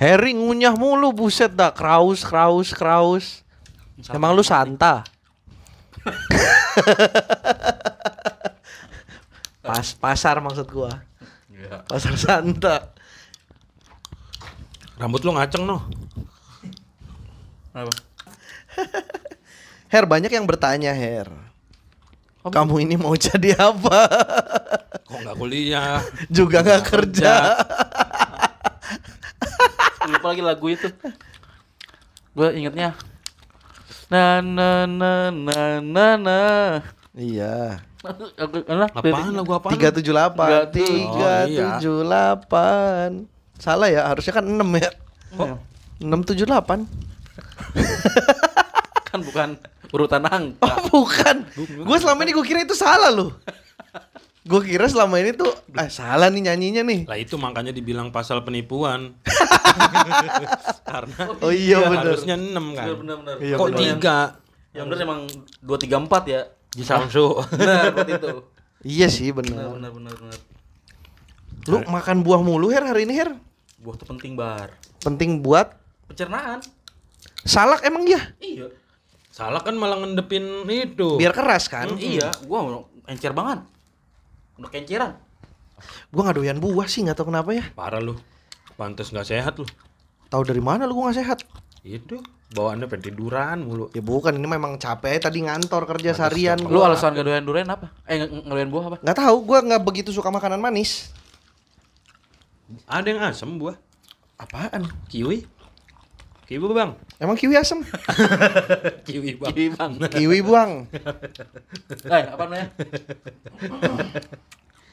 Harry ngunyah mulu buset dah kraus kraus kraus. Emang lu santa? Pas pasar maksud gua. Iya. Pasar santa. Rambut lu ngaceng noh. Apa? Her banyak yang bertanya Her. Kamu ini mau jadi apa? Kok nggak kuliah? Juga nggak kerja. Lupa lagi lagu itu. Gue ingetnya. Na na na na na na. Iya. Aku- apa? Apaan lagu apaan? Tiga tujuh delapan. Tiga tujuh. Delapan. Salah ya, harusnya kan enam ya. Oh, Enam tujuh delapan. kan bukan urutan angka. Oh bukan. Gue selama ini gue kira itu salah loh. Gue kira selama ini tuh ah salah nih nyanyinya nih. Lah itu makanya dibilang pasal penipuan. Karena Oh iya bener. harusnya 6 kan. Bener bener bener. Iya, Kok bener. tiga? Yang bener emang dua tiga empat ya. Di Samsu. Benar seperti itu. Iya sih Benar bener. benar benar benar. Lu makan buah mulu Her hari ini Her. Buah tuh penting bar. Penting buat Pencernaan. salak emang ya. Iya. Salah kan malah ngendepin itu. Biar keras kan. Iya, gua encer banget. Udah kenceran. Gue gak doyan buah sih nggak tahu kenapa ya. Parah lu. Pantes nggak sehat lu. Tahu dari mana lu gue gak sehat? Itu bawaannya pengen tiduran mulu. Ya bukan ini memang capek tadi ngantor kerja seharian. Lu alasan gak doyan durian apa? Eh nggak nggak doyan buah apa? Nggak tahu, gue nggak begitu suka makanan manis. Ada yang asem buah. Apaan? Kiwi. Kiwi bang. Emang kiwi asem? Kiwi bang. Kiwi bang. kiwi buang. Eh, apa namanya?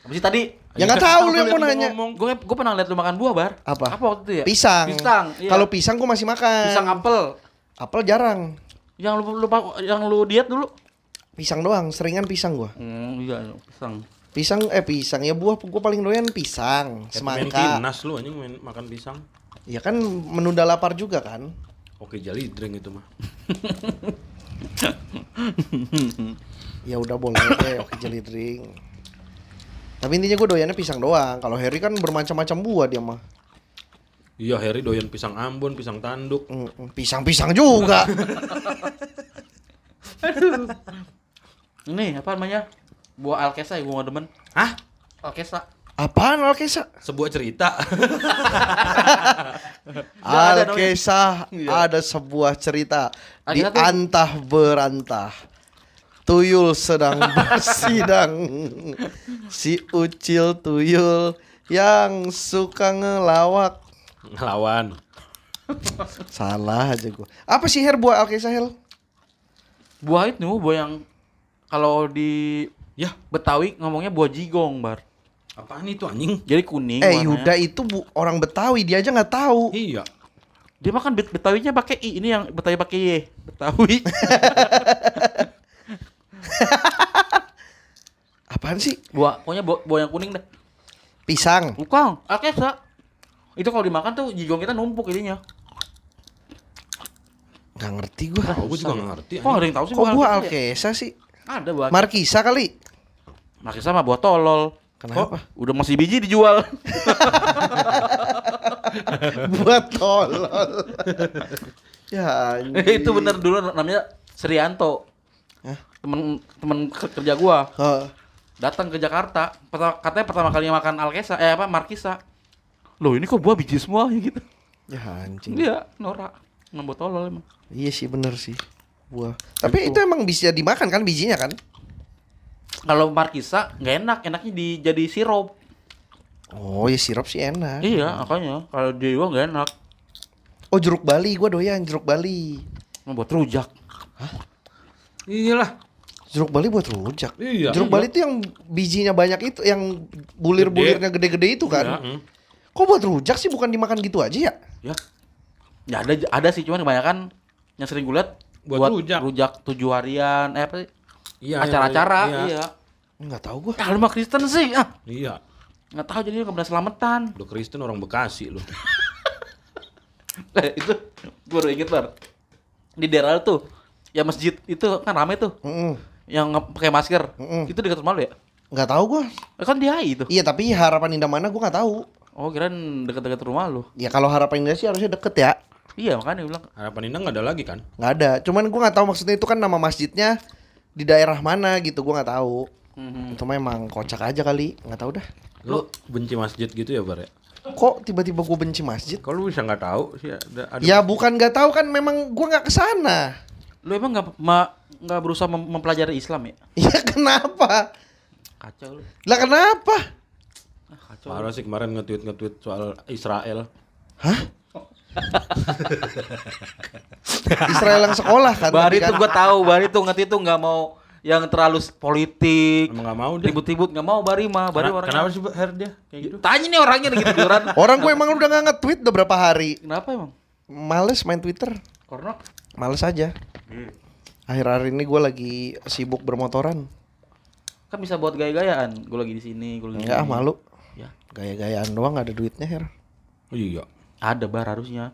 Apa sih tadi? Ya nggak tahu lu yang mau nanya. Gue gue pernah lihat lu makan buah bar. Apa? Apa waktu itu ya? Pisang. Pisang. Iya. Kalau pisang gue masih makan. pisang apel. Apel jarang. Yang lu lupa yang lu diet dulu. Pisang doang, seringan pisang gua. Hmm, iya, pisang. Pisang eh pisang ya buah gua paling doyan pisang, pemain semangka. timnas lu anjing main makan pisang. Ya kan menunda lapar juga kan. Oke jali drink itu mah. Ya udah boleh deh, oke jelly drink. Tapi intinya gue doyannya pisang doang. Kalau Harry kan bermacam-macam buah dia mah. Iya Harry doyan pisang Ambon, pisang tanduk. Mm, mm, Pisang-pisang juga. Ini apa namanya? Buah alkesa ya gua nggak demen. Hah? Alkesa. Apaan Alkesa? Sebuah cerita. ada Alkesa Iya. ada sebuah cerita di antah berantah. Tuyul sedang bersidang. Si ucil tuyul yang suka ngelawak. Ngelawan. Salah aja gua. Apa sih Her buah Alkesa Hel? Buah itu buah yang kalau di Ya, Betawi ngomongnya buah jigong, Bar. Apaan itu anjing? Jadi kuning Eh warnanya. Yuda itu bu, orang Betawi dia aja nggak tahu. Iya. Dia makan bet Betawinya pakai i, ini yang Betawi pakai y. Betawi. Apaan sih? buah, pokoknya buah, buah yang kuning deh. Pisang. Bukan, alkesa. Itu kalau dimakan tuh jigong kita numpuk ininya. Nggak ngerti gua. Oh, gue juga nggak ngerti. Kok ada yang tahu sih Kok buah ya? Alkesa sih? Ada buah. Markisa kali. Makin sama buah tolol. Kenapa? Kok udah masih biji dijual. buat tolol. ya anjing. itu bener dulu namanya Serianto. Hah? Temen temen ke- kerja gua Hah. datang ke Jakarta. Pertama, katanya pertama kali makan alkesa, eh apa markisa. Loh ini kok buah biji semua ya gitu. Ya anjing. Iya, norak. Nambah tolol emang. Iya sih bener sih. Buah. Tapi itu emang bisa dimakan kan bijinya kan? Kalau markisa nggak enak, enaknya di jadi sirup. Oh ya sirup sih enak. Iya, makanya kalau di gua nggak enak. Oh jeruk Bali, gua doyan jeruk Bali. Mau buat rujak. Iyalah. Jeruk Bali buat rujak. Iya. Jeruk Bali itu yang bijinya banyak itu, yang bulir-bulirnya gede-gede itu kan. Iya. Kok buat rujak sih bukan dimakan gitu aja ya? Ya. Ya ada ada sih cuman kebanyakan yang sering gue liat Buat rujak. rujak tujuh harian eh apa sih? Iya. acara-acara Iya. iya. Nggak tahu gua. Ah lu mah Kristen sih ah. Iya. Nggak tahu jadi nggak pernah selamatan. Udah Kristen orang Bekasi lu. Eh, itu gue baru inget bar. Di daerah lu tuh ya masjid itu kan rame tuh. Mm-mm. yang nge- pakai masker. Mm-mm. Itu dekat rumah lu ya? Nggak tahu gua. Eh, Kan di HI itu. Iya tapi harapan indah mana gua nggak tahu. Oh, kirain dekat-dekat rumah lu. Ya kalau harapan indah sih harusnya deket ya. Iya, makanya gua bilang. Harapan Indah nggak ada lagi kan? Nggak ada. Cuman gua nggak tahu maksudnya itu kan nama masjidnya di daerah mana gitu. Gua nggak tahu. Mhm. Itu memang kocak aja kali. Nggak tahu dah. Lu benci masjid gitu ya, Bar ya? Kok tiba-tiba gua benci masjid? Kalau lu bisa nggak tahu sih ada, ada Ya bukan nggak tahu kan memang gua nggak ke sana. Lu emang nggak nggak berusaha mem- mempelajari Islam ya? Ya kenapa? Kacau lu. Lah kenapa? Ah, kacau. Parah sih kemarin nge-tweet nge-tweet soal Israel. Hah? Israel yang sekolah kan. Itu kan. gua tahu, Bari itu ngerti itu nggak mau yang terlalu politik, Emang nggak mau deh. ribut-ribut nggak mau Bari mah, Bari orangnya. kenapa sih Her dia kayak gitu? Tanya nih orangnya lagi tiduran. Orang gue emang udah gak nge-tweet udah berapa hari. Kenapa emang? Males main Twitter. Karena Males aja. Akhir-akhir ini gue lagi sibuk bermotoran. kan bisa buat gaya-gayaan. Gue lagi di sini, gue lagi di Enggak ah sini. malu. Ya, Gaya-gayaan doang gak ada duitnya Her. Oh iya. ada bar harusnya.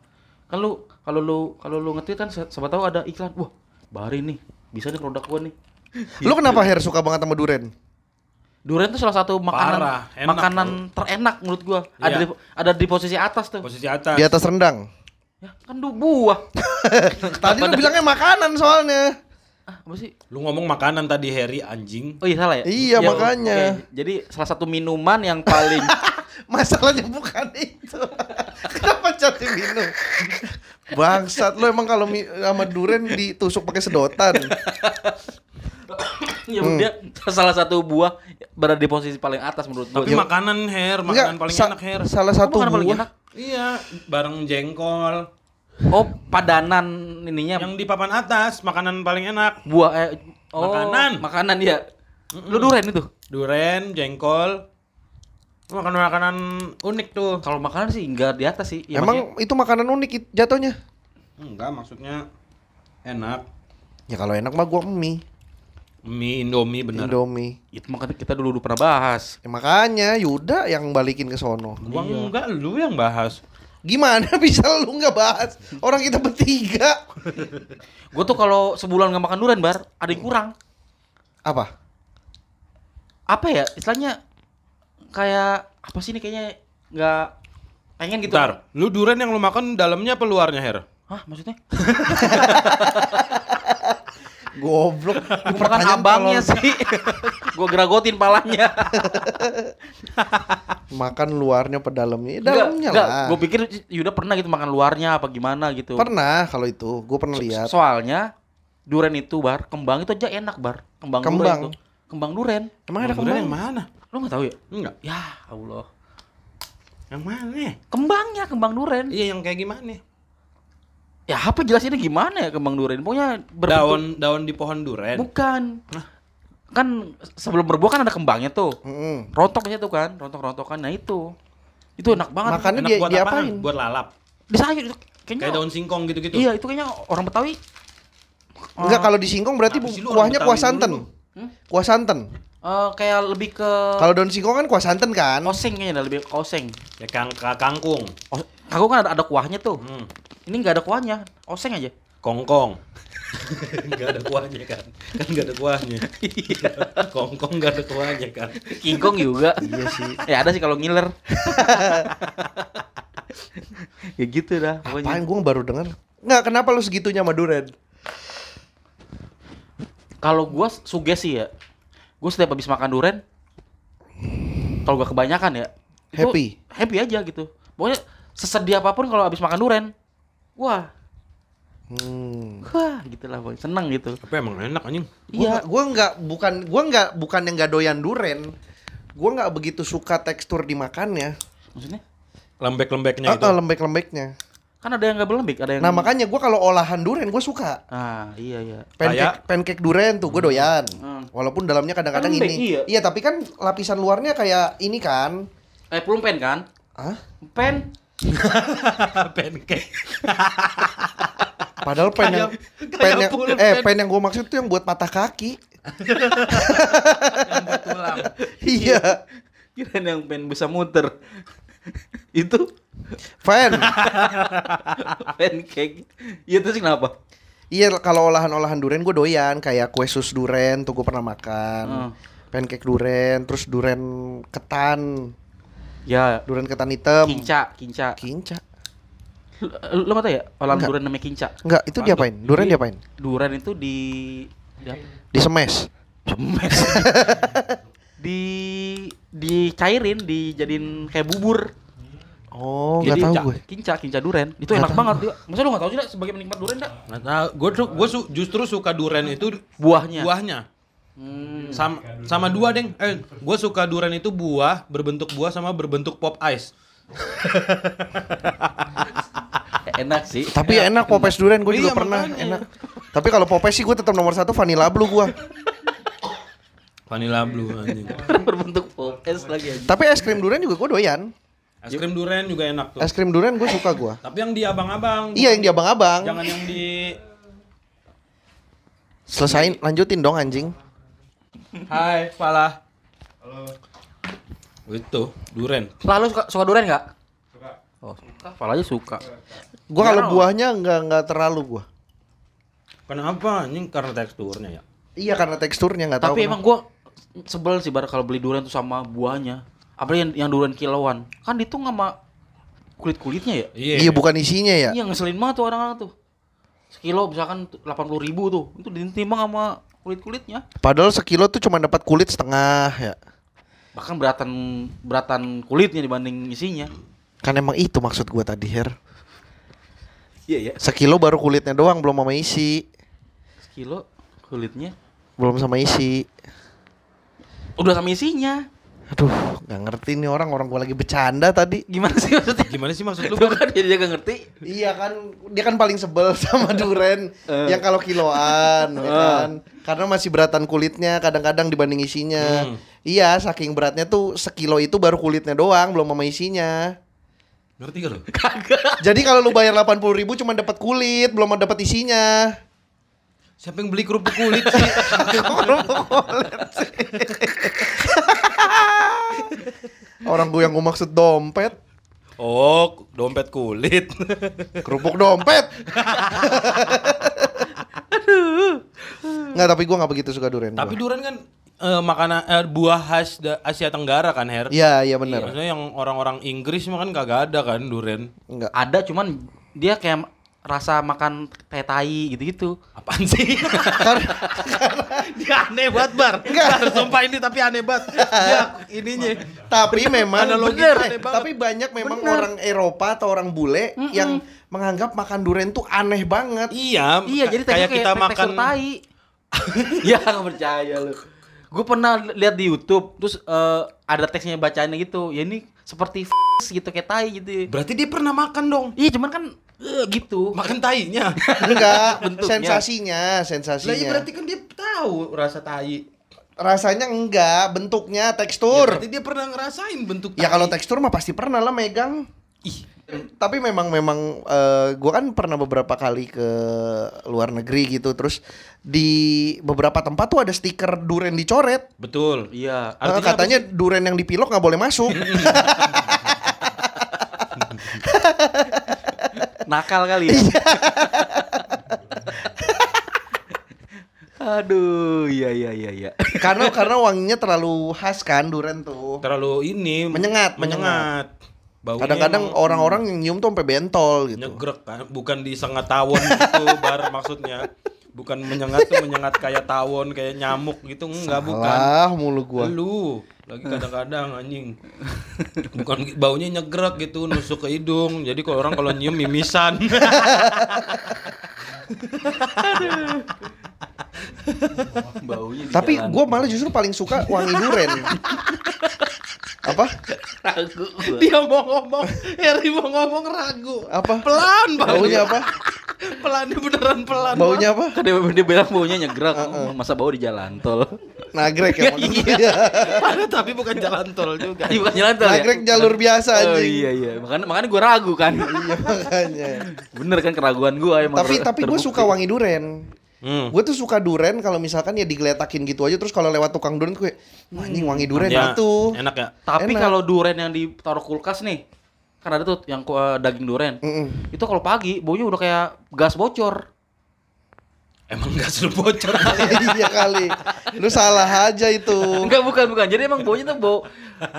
Kan lu kalau lu kalau lu nge kan siapa tahu ada iklan. Wah, Bari nih. Bisa nih produk gua nih. Lu kenapa Her suka banget sama duren? Durian tuh salah satu makanan Parah, enak, makanan terenak menurut gua. Ada Iya. di, ada di posisi atas tuh. Posisi atas. Di atas rendang. Ya, kan du buah. Tadi lu bilangnya makanan soalnya. ah, apa sih? Lu ngomong makanan tadi Harry anjing. Oh iya salah ya? Iya, Ya, makanya. oke. Jadi salah satu minuman yang paling Masalahnya bukan itu. Kenapa cari minum? Bangsat lu emang kalau sama duren ditusuk pakai sedotan. ya Hmm. dia salah satu buah berada di posisi paling atas menurut gua. Tapi makanan Her, makanan Enggak, paling sa- enak Her. Salah satu makanan paling buah. enak? Iya, bareng jengkol. Oh, padanan ininya Yang di papan atas, makanan paling enak. buah eh oh, Makanan. Makanan ya. Lu durian itu. Duren, jengkol. Makanan-makanan unik tuh. Kalau makanan sih enggak di atas sih. Ya, Emang itu makanan unik jatuhnya? Enggak, maksudnya enak. Ya kalau enak mah gua mie, Mie Indomie bener. Indomie. maksudnya- itu makanya kita dulu udah pernah bahas. Ya, makanya Yuda yang balikin ke sono. Gua enggak, lu yang bahas. Gimana bisa lu nggak bahas? Orang kita bertiga. Gue tuh kalau sebulan nggak makan durian bar, ada yang kurang. Apa? Apa ya? Istilahnya kayak apa sih ini kayaknya nggak pengen gitu. Bentar, lu duren yang lu makan dalamnya apa luarnya, Her? Hah, maksudnya? Goblok. Makan Pertanyaan abangnya sih. Gue geragotin palanya. Makan luarnya apa dalamnya? Ya, dalamnya lah. Gue pikir Yuda pernah gitu makan luarnya apa gimana gitu. Pernah kalau itu, gue pernah lihat. Soalnya durian itu bar, kembang itu aja enak bar. Kembang, Kembang. durian itu. Kembang durian. Emang ada Duren kembang? yang mana? Lo nggak tahu ya? Enggak. Ya Allah. Yang mana? Kembangnya kembang durian. Iya, yang kayak gimana? Ya apa jelasinnya gimana ya kembang durian? Pokoknya berbentuk Daun daun di pohon duren. bukan. Kan sebelum berbuah kan ada kembangnya tuh. Mm-mm. Rontoknya tuh kan, rontok-rontokan. Nah itu. Itu enak banget. Makannya Enak dia buat diapain? apaan? Buat lalap. Di sayur itu kayaknya. Kayak daun singkong gitu-gitu. Iya, itu kayaknya orang Betawi. Enggak kalau di singkong berarti Apa orang kuahnya kuah santan. Hmm? Kuah santan. Eh, kayak lebih ke Kalau daun singkong kan kuah santan kan? oseng kayaknya dah, lebih oseng. Ya kang ka- kangkung. Os- Aku kan ada, ada kuahnya tuh. Hmm. Ini nggak ada kuahnya, oseng aja. Kongkong. Enggak ada kuahnya kan. Kan enggak ada kuahnya. Kongkong enggak ada kuahnya kan. Kingkong juga. Iya sih. ya ada sih kalau ngiler. ya gitu dah pokoknya. Apaan gue baru denger. Enggak, kenapa lu segitunya sama duren? Kalau gua sugesti ya. Gua setiap habis makan durian kalau gak kebanyakan ya. itu Happy? Happy aja gitu. Pokoknya sesedih apa pun kalau habis makan durian. Wah, Hmm. wah gitu lah, Boy. seneng gitu. Tapi emang enak anjing. Iya, gua nggak bukan gua nggak bukan yang nggak doyan duren. Gua nggak begitu suka tekstur dimakannya. maksudnya Lembek-lembeknya itu. Ah, ah, lembek-lembeknya. Kan ada yang gak berlembik, ada yang Nah makanya gua kalau olahan duren gua suka. Ah, iya iya. Pancake, Kayak- pancake duren tuh gue doyan. Hmm. Walaupun dalamnya kadang-kadang Lembek, ini. iya. tapi kan lapisan luarnya kayak ini kan. Kayak pulpen kan? Hah? Pen. Pancake. Padahal pen yang Kayak- pen kayak yang pulpen. eh pen yang gue maksud tuh yang buat patah kaki. yang buat tulang. iya. Kirain yang pen bisa muter. Itu Pen. pancake. Iya terus kenapa? Iya kalau olahan-olahan duren gue doyan kayak kue sus duren tuh gue pernah makan. Hmm. Pancake duren, terus duren ketan, Ya, duren ketan hitam. kinca, kinca. Kinca. Lu, lu nggak tahu ya olahan Enggak. durian namanya kinca? Enggak, itu diapain? Jadi, diapain? Durian itu di di? Di semes. di dicairin, dijadiin kayak bubur. Oh, nggak Jadi tahu gue. Kinca, kinca duren. Itu Nggak enak tahu. banget dia. Masa lu nggak tahu sih, Dak, sebagai penikmat duren, Dak? Nggak tahu. Gue gue justru suka duren itu Buahnya. buahnya. Hmm. Sama sama dua deng. Eh, gue suka duren itu buah berbentuk buah sama berbentuk pop ice. Enak sih. Tapi enak popes duren gue juga Iya, pernah makanya. enak. Tapi kalau popes sih gue tetap nomor satu vanilla blue gue. Vanilla blue anjing. berbentuk pop es lagi aja. Tapi es krim duren juga gue doyan. Es krim duren juga enak tuh. Es krim duren gue suka gue. Tapi yang di abang-abang. Iya yang di abang-abang. Jangan yang di Selesain, lanjutin dong anjing. Hai, Pala. Halo. Itu, duren. Lalu suka, suka duren nggak? Suka. Oh, suka. Pala aja suka. Gue kalau buahnya nggak nggak terlalu gue. Kenapa? Ini karena teksturnya ya. Iya karena teksturnya nggak tahu. Tapi emang gua sebel sih bar kalau beli durian tuh sama buahnya. Apalagi yang, yang durian kilauan. Kan itu sama kulit-kulitnya ya? Iya. Iya bukan isinya ya. Iya ngeselin banget tuh orang-orang tuh. Sekilo misalkan 80 ribu tuh. Itu ditimbang sama kulit-kulitnya. Padahal sekilo tuh cuma dapat kulit setengah ya. Bahkan beratan beratan kulitnya dibanding isinya. Kan emang itu maksud gue tadi Her. Iya ya. Sekilo baru kulitnya doang belum sama isi. Sekilo kulitnya Belum sama isi. udah sama isinya. Aduh, nggak ngerti nih orang orang gue lagi bercanda tadi. Gimana sih maksudnya? Gimana sih maksud lu? Lu kan dia dia gak ngerti. Iya kan, dia kan paling sebel sama duren Eh. yang kalau kiloan, ya Eh. kan? Karena masih beratan kulitnya, kadang-kadang dibanding isinya. Hmm. Iya, saking beratnya tuh sekilo itu baru kulitnya doang, belum sama isinya. Ngerti gak lu? Jadi kalau lu bayar 80 ribu cuma dapat kulit, belum dapat isinya. Siapa yang beli kerupuk kulit sih? Orang gue yang gue maksud dompet, Oh, dompet kulit. kerupuk dompet. Nggak, tapi gue nggak begitu suka durian. Tapi gua. duren kan eh, makanan eh, buah khas Asia Tenggara kan, Her? Iya, iya benar. Maksudnya yang orang-orang Inggris mah kan kagak ada kan duren. Enggak. Ada cuman dia kayak rasa makan kayak tai gitu-gitu. Apaan sih? dia aneh banget, Bar. Bar, sumpah ini tapi aneh banget. Dia ininya. Tapi memang Analogi bener. Tapi banyak memang orang Eropa atau orang bule yang menganggap makan durian tuh aneh banget. Iya, Iya, jadi kayak kayak kita makan makan tai. ya percaya lu. Gue pernah lihat di YouTube, terus eh, ada teksnya bacaannya gitu. Ya ini seperti gitu kayak tai gitu. Berarti dia pernah makan dong. Iya, cuman kan eh, gitu. Makan tainya. Enggak, Bentuknya. sensasinya, Lah sensasinya. iya berarti kan dia tahu rasa tai. Rasanya enggak, bentuknya, Ya, tekstur. berarti dia pernah ngerasain bentuk Ya, tai. kalau tekstur mah pasti pernah lah megang. Ih, Tapi memang memang eh, gua kan pernah beberapa kali ke luar negeri gitu, terus di beberapa tempat tuh ada stiker duren dicoret. betul. Iya. Eh, Artinya apa katanya duren yang dipilok nggak boleh masuk. Nakal kali ya. Aduh, iya iya iya iya. karena karena wanginya terlalu khas kan duren tuh. terlalu ini Menyengat, menyengat. Baunya Kadang-kadang emang orang-orang yang nyium tuh sampai bentol gitu. nyegrek kan, bukan disengat tawon gitu bar maksudnya. Bukan menyengat tuh menyengat kayak tawon, kayak nyamuk gitu enggak bukan. Salah mulu gua. Lu lagi kadang-kadang anjing. Bukan baunya nyegrek gitu nusuk ke hidung. Jadi kalau orang kalau nyium mimisan. Baunya di Tapi gua malah justru paling suka wangi duren. Apa? ragu gua. Dia mau ngomong, Harry mau ngomong ragu. Apa? Pelan Baunya apa? Pelan dia beneran pelan. Baunya apa? Kan dia, dia bilang baunya nyegrak, masa bau di jalan tol. Nagrek ya. Bang. Tapi bukan jalan tol juga. Iya bukan jalan tol ya? Nagrek jalur biasa Oh iya iya, makanya makanya gue ragu kan. Iya makanya. Bener kan keraguan gue emang. Tapi ter- tapi gue suka wangi duren. Hmm. Gue tuh suka duren kalau misalkan ya digeletakin gitu aja terus kalau lewat tukang duren gue "Wah, anjing wangi duren Ya, itu. Enak ya. Tapi kalau duren yang ditaruh kulkas nih, kan ada tuh yang ku- eh, daging duren. Mm-mm. Itu kalau pagi baunya udah kayak gas bocor. Emang gas lu bocor kali. iya kali. Lu salah aja itu. Enggak bukan bukan. Jadi emang baunya tuh bau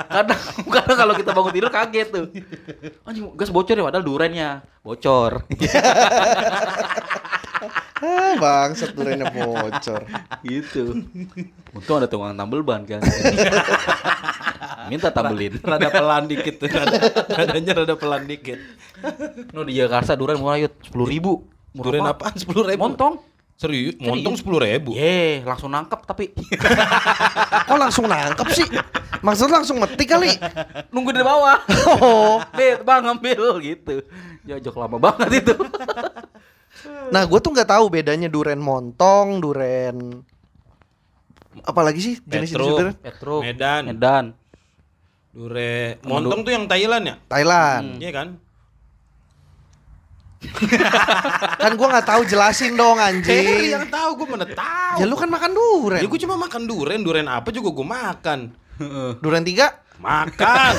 kadang kadang kalau kita bangun tidur kaget tuh. Anjing gas bocor ya padahal durennya bocor. Ah, bangsat durennya bocor. gitu. Untung ada tukang tambel ban kan. Minta tambelin. Rada pelan dikit. Rada, radanya rada pelan dikit. No di Jakarta duren murah yut sepuluh ribu. Murah banget. apaan? Sepuluh ribu? Montong. Serius? Montong sepuluh ribu? Ye, langsung nangkep tapi Kok langsung nangkep sih? Maksud langsung metik kali? nunggu di bawah. Oh. Bang ambil gitu. Jajak lama banget itu. Nah, gue tuh nggak tahu bedanya duren montong, duren apalagi sih jenis-jenis Petruk. duren? Petruk. Medan. Medan. Dure Montong tuh yang Thailand ya? Thailand. Iya kan? Kan gua nggak tahu jelasin dong Eh, anjing. yang tahu gue mana tahu. Ya lu kan makan duren. Ya gue cuma makan duren, duren apa juga gue makan. Duren tiga? Makan.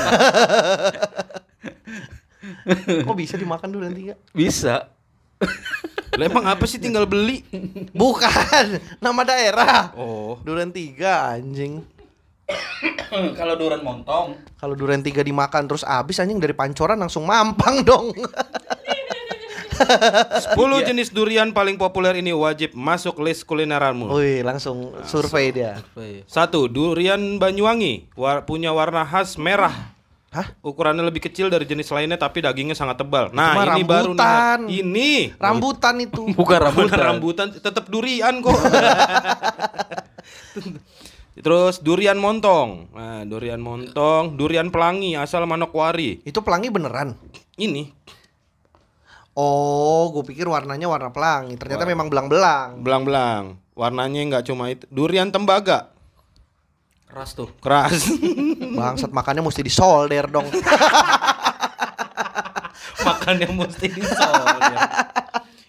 Kok bisa dimakan duren tiga? Bisa. Lah emang apa sih tinggal beli? Bukan, nama daerah. Oh. Duren tiga anjing. Kalau duren montong. Kalau duren tiga dimakan terus abis anjing dari pancoran langsung mampang dong. 10 jenis durian paling populer ini wajib masuk list kulineranmu. Wih, langsung survei dia. Satu, durian Banyuwangi war- punya warna khas merah. Hah? Ukurannya lebih kecil dari jenis lainnya tapi dagingnya sangat tebal. Nah, ini baru rambutan. nih. Ini Rambutan itu. Bukan bukan rambutan. rambutan, tetap durian kok. Terus durian montong. Nah, durian montong, durian pelangi asal Manokwari. Itu pelangi beneran. Ini Oh, gue pikir warnanya warna pelangi. Ternyata memang belang-belang. belang-belang. Warnanya nggak cuma itu. Durian tembaga. Keras tuh. Keras. Bangsat makannya mesti disolder dong. Makannya mesti disolder.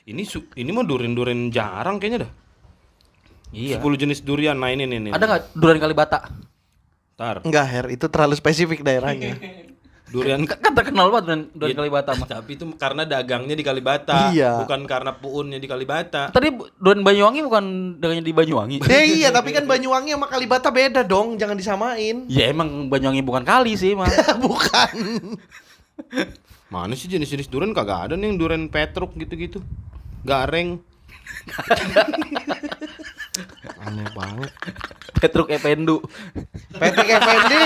Ini su- ini mah durian-durian jarang kayaknya dah. Iya. 10 jenis durian. Nah, ini nih nih. Ada nggak durian Kalibata? Ntar. Enggak, Her, itu terlalu spesifik daerahnya. Durian Kan kan terkenal banget durian, durian Iya. Kalibata mah. Tapi itu karena dagangnya di Kalibata, Iya. bukan karena puunnya di Kalibata. Tadi durian Banyuwangi bukan dagangnya di Banyuwangi. Eh, iya, tapi kan Banyuwangi sama Kalibata beda dong, jangan disamain. ya emang Banyuwangi bukan kali sih mah. Bukan. Mana sih jenis-jenis durian kagak ada nih yang durian petruk gitu-gitu. Gareng. Aneh banget. Petruk Ependu. Patrick Effendi.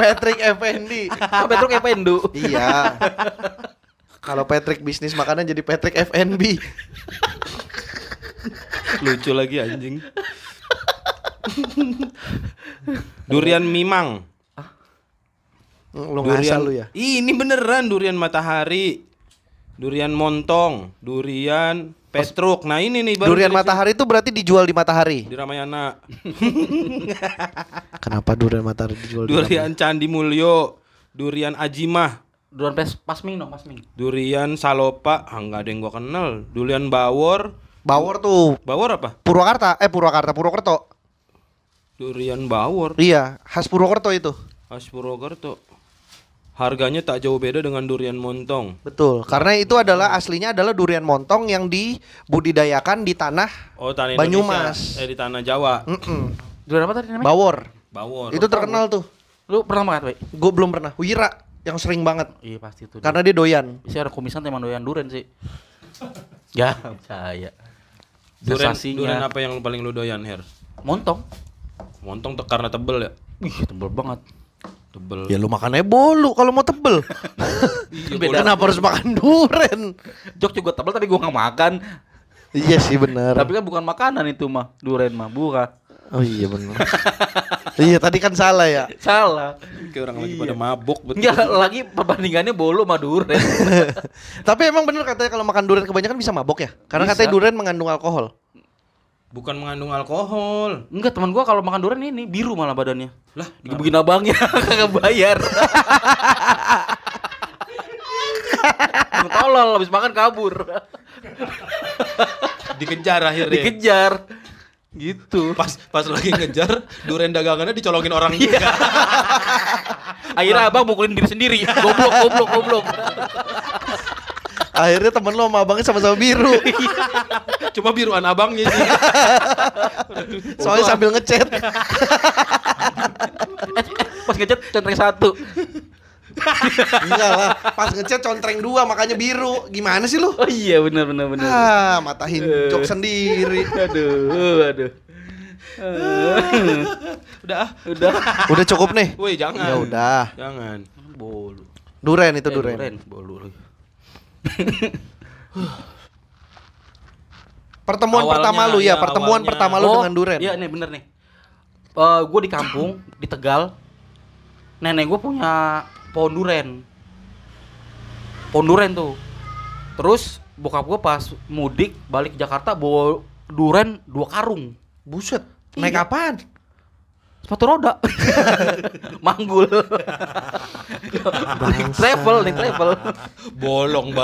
Patrick Effendi. Oh, Petruk Ependu. Iya. Kalau Patrick bisnis makanan jadi Patrick FNB. Lucu lagi anjing. durian mimang. Lu ngasal lu ya. Ih, ini beneran durian matahari. Durian montong, durian petruk. Nah, ini nih baru Durian matahari itu berarti dijual di matahari. di Ramayana. Kenapa durian matahari dijual di Durian Candi Mulyo, durian Ajimah, Durian pes pasming dong, pasming. durian Salopa, ah, nggak ada yang gua kenal. Durian Bawor, Bawor tuh Bawor apa? Purwakarta, eh Purwakarta, Purwokerto. Durian Bawor, Iya, khas Purwokerto itu. khas Purwokerto. Harganya tak jauh beda dengan durian montong. Betul, karena itu adalah aslinya adalah durian montong yang dibudidayakan di tanah Oh, tanah Banyumas. Indonesia. Eh di tanah Jawa. Mm-mm. Durian apa tadi namanya? Bawor. Bawor. Itu terkenal tuh. Lu pernah makan, Pak? Gue belum pernah. Wira yang sering banget Iya, pasti itu. karena dia doyan. Biasanya ada kumisan teman doyan durian sih. ya, percaya. Durian, durian apa yang paling lu doyan, Her? Montong. Montong te- karena tebel ya? Wih, tebel banget. Tebel. Ya lu makannya bolu kalau mau tebel. Beda. Kenapa harus makan duren? Jok juga tebel tapi gua nggak makan. Iya sih bener. Tapi kan bukan makanan itu mah, durian mah, bukan. Oh iya bener. iya tadi kan salah ya. Salah. Kayak orang lagi pada mabuk betul. Enggak lagi perbandingannya bolu sama durian. Tapi emang bener katanya kalau makan durian kebanyakan bisa mabok ya? Karena Bisa. katanya durian mengandung alkohol. Bukan mengandung alkohol. Enggak, teman gua kalau makan durian ini biru malah badannya. Lah, digebukin abangnya kagak bayar. Bang tolol habis makan kabur. Dikejar akhirnya. Dikejar. Gitu. Pas pas lagi ngejar, durian dagangannya dicolongin orang Iya. juga. Akhirnya abang mukulin diri sendiri. Goblok, goblok, goblok. Akhirnya temen lo sama abangnya sama-sama biru. Cuma biruan abangnya sih. Soalnya sambil ngechat. Pas ngechat centreng satu. Enggak lah, pas ngechat contreng dua makanya biru. Gimana sih lu? Oh iya benar benar benar. Ah, matahin jok sendiri. Aduh, aduh. Udah ah. Udah. Udah cukup nih. Woi, jangan. Ya udah. Jangan. Bolu. Duren itu Eh, duren. Bolu lagi. Pertemuan Awalnya, pertama lu ya, ya, pertemuan awalnya. pertama lu dengan duren. Iya nih bener nih. Eh gue di kampung di Tegal. Nenek gue punya pohon duren. Pohon duren tuh. Terus bokap gue pas mudik balik ke Jakarta bawa duren dua karung. Buset. Naik Iya. apaan? Sepatu roda. Manggul. naik travel, naik travel. Bolong?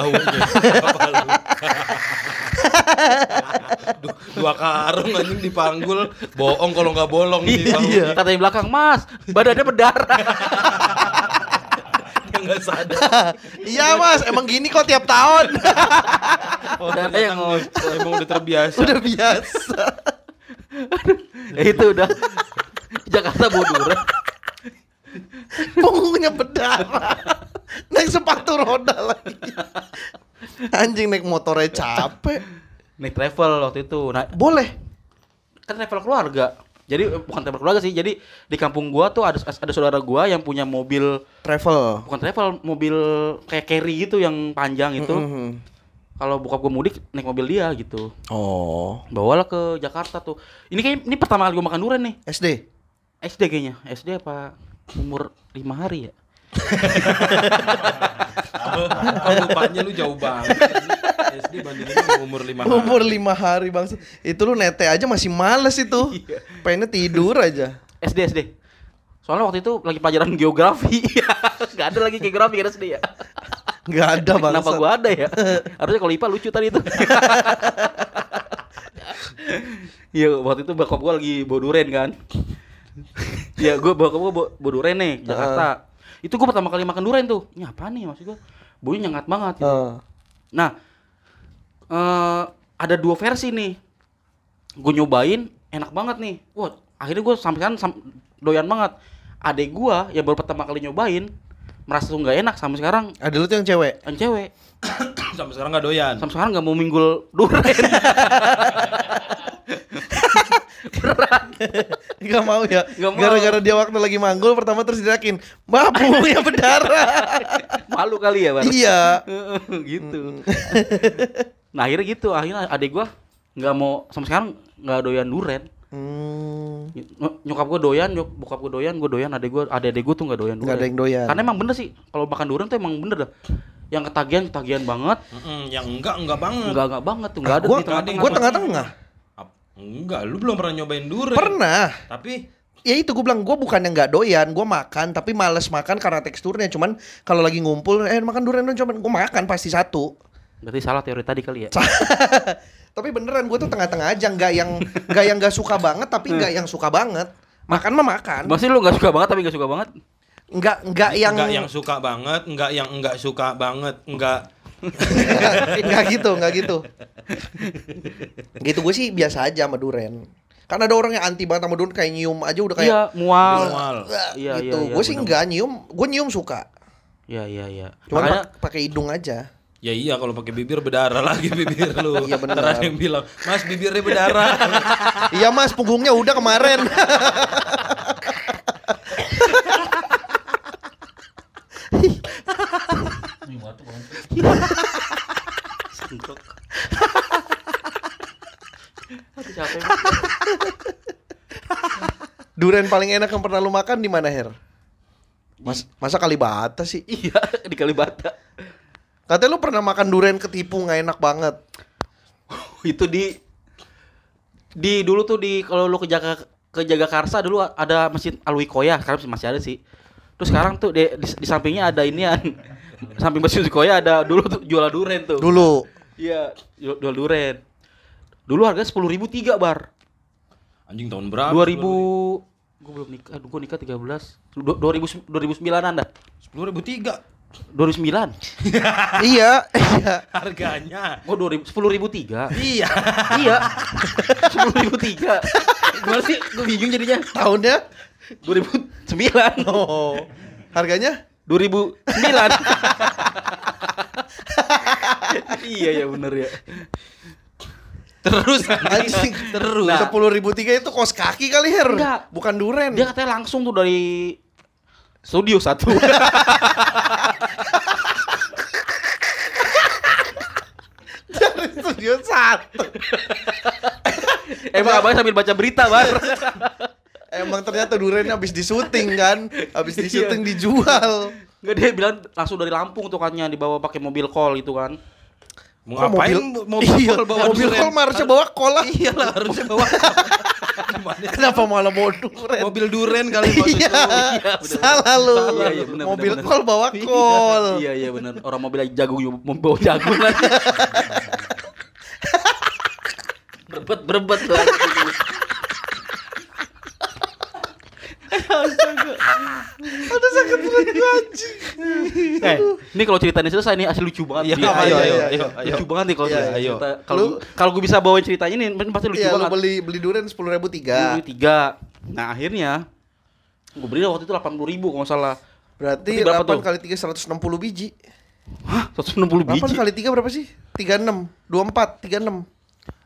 Du- Dua karung anjing dipanggul, bohong kalau nggak bolong sih baunya. Kata di belakang, "Mas, badannya berdarah." Nggak sadar. Iya mas, emang gini kok tiap tahun. Oh, Darah yang emang udah terbiasa. Udah biasa. ya itu udah Jakarta bawa duren. Punggungnya berdarah. Naik sepatu roda lagi. Anjing naik motornya capek. Naik travel waktu itu. Nah, Boleh. kan travel keluarga. Jadi bukan travel keluarga sih. Jadi di kampung gua tuh ada ada saudara gua yang punya mobil Travel. bukan travel, mobil kayak carry gitu yang panjang itu. Kalau bokap gua mudik naik mobil dia gitu. Oh. Bawalah ke Jakarta tuh. Ini kayak ini pertama kali gua makan durian nih. SD. SD kayaknya. SD apa umur lima hari ya? Lupanya lu jauh banget. SD bandingin umur 5 hari. Umur lima hari bang. Itu lu nete aja masih males itu. Pengennya tidur aja. SD SD. Soalnya waktu itu lagi pelajaran geografi. Gak ada lagi geografi kan SD ya. Nggak ada bang. Kenapa gua ada ya? Harusnya kalau IPA lucu tadi itu. Iya, waktu itu bokap gua lagi bawa duren kan. Iya, gua bokap gua bawa, bawa duren nih, Jakarta. Itu gua pertama kali makan duren tuh. Ini apa nih maksud gua? Baunya nyengat banget gitu. Heeh. Nah, eh ada dua versi nih. Gue nyobain, enak banget nih. Wah, akhirnya gue sampai kan sam- doyan banget. Adek gua yang baru pertama kali nyobain merasa tuh nggak enak sampai sekarang Ada lu tuh yang cewek. yang cewek Sampai sekarang nggak doyan. sampai sekarang nggak mau minggul duren Gak mau ya. Nggak. Gara-gara dia waktu lagi manggul pertama terus dirakin. Babu yang berdarah. malu kali ya Bar? iya. gitu nah akhirnya gitu akhirnya adek gua nggak mau sampai sekarang nggak doyan duren Hmm. Ny- nyokap gua doyan nyok bokap gua doyan gua doyan adek gua adek adek gua tuh nggak doyan duren Nggak ada yang doyan. karena emang bener sih kalau makan durian tuh emang bener dah yang ketagihan ketagihan banget Mm-mm, yang enggak enggak banget. enggak enggak banget tuh enggak ada gua, di tengah-tengah gua tengah-tengah. Ap- Enggak, lu belum pernah nyobain durian. Pernah. Tapi Ya itu gue bilang gue bukan yang nggak doyan, gue makan tapi males makan karena teksturnya. Cuman kalau lagi ngumpul, eh makan durian dong, cuman gue makan pasti satu. berarti salah teori tadi kali ya tapi beneran gue tuh tengah-tengah aja, nggak yang nggak yang nggak suka banget, tapi nggak yang suka banget. Makan mah makan, masih lu nggak suka banget tapi nggak suka banget nggak nggak yang enggak yang suka banget, enggak yang enggak suka banget, enggak nggak gitu, nggak gitu. Gitu gue sih biasa aja sama durian. Kan ada orang yang anti banget sama durian kayak nyium aja udah kayak iya mual mual. Iya, gitu. iya, iya, gue sih bener. nggak nyium, gue nyium suka. iya iya iya Cuman makanya pak- pakai hidung aja. Ya iya kalau pakai bibir berdarah lagi bibir lu. Iya, benar. Ada yang bilang, "Mas, bibirnya berdarah." Iya mas, punggungnya udah kemarin. Aduh, capek. Durian paling enak yang pernah lu makan di mana Her? Mas, masa Kalibata sih? iya di Kalibata Katanya lu pernah makan durian ketipu nggak enak banget. itu di di dulu tuh di kalau lu ke Jaga ke Jagakarsa dulu ada masjid Alwi Koya sekarang masih ada sih terus sekarang tuh di, di, di sampingnya ada inian samping masjid Alwi Koya ada dulu tuh jual duren tuh Dulu. iya jual, jual duren dulu harga sepuluh ribu tiga bar Anjing tahun berapa? dua ribu gue belum nikah gue nikah tiga belas dua ribu dua ribu sembilanan dah Sepuluh ribu tiga. 2009. iya, iya. Harganya. Oh, 2000 10.003. Iya. iya. 10.003. Gimana sih? Gue bingung jadinya. Tahunnya 2009. oh. Harganya 2009. iya ya bener ya. Terus anjing Terus. Nah. sepuluh ribu tiga itu kos kaki kali her Enggak. bukan duren Dia katanya langsung tuh dari studio satu. dari studio satu Emang abang sambil baca berita, Bar. Emang ternyata durennya habis disuting kan habis Iya. disuting dijual Enggak dia bilang langsung dari Lampung tuh katanya dibawa pakai mobil call itu kan. Mau ngapain mobil, iya, call bawa mobil mah harusnya bawa kol lah Iyalah harusnya bawa. Gimana? kenapa malah bawa duren Mobil duren kali maksud iya. Iya, salah lu Iya, iya, bener, mobil bener, kol bawa kol Iya iya benar. Orang mobil lagi jagung mau bawa jagung kan. berbet berbet tuh. Aduh sakit perut gua anjing eh, ini kalau ceritanya selesai nih asli lucu banget. Iya, ayo, iya, ayo, iya, ayo, iya. ayo. Lucu banget nih kalau Iya, cerita- ayo. cerita- Kalau Lu- kalau gue bisa bawain ceritanya ini pasti lucu Iya lu banget. beli beli duren sepuluh ribu tiga tiga. Nah akhirnya gue beli waktu itu 80 ribu kalau nggak salah. Berarti Berarti berapa 8 tuh? kali 3 160 biji. Hah? 160 8 biji. kali 3 berapa sih? 36, 24, 36.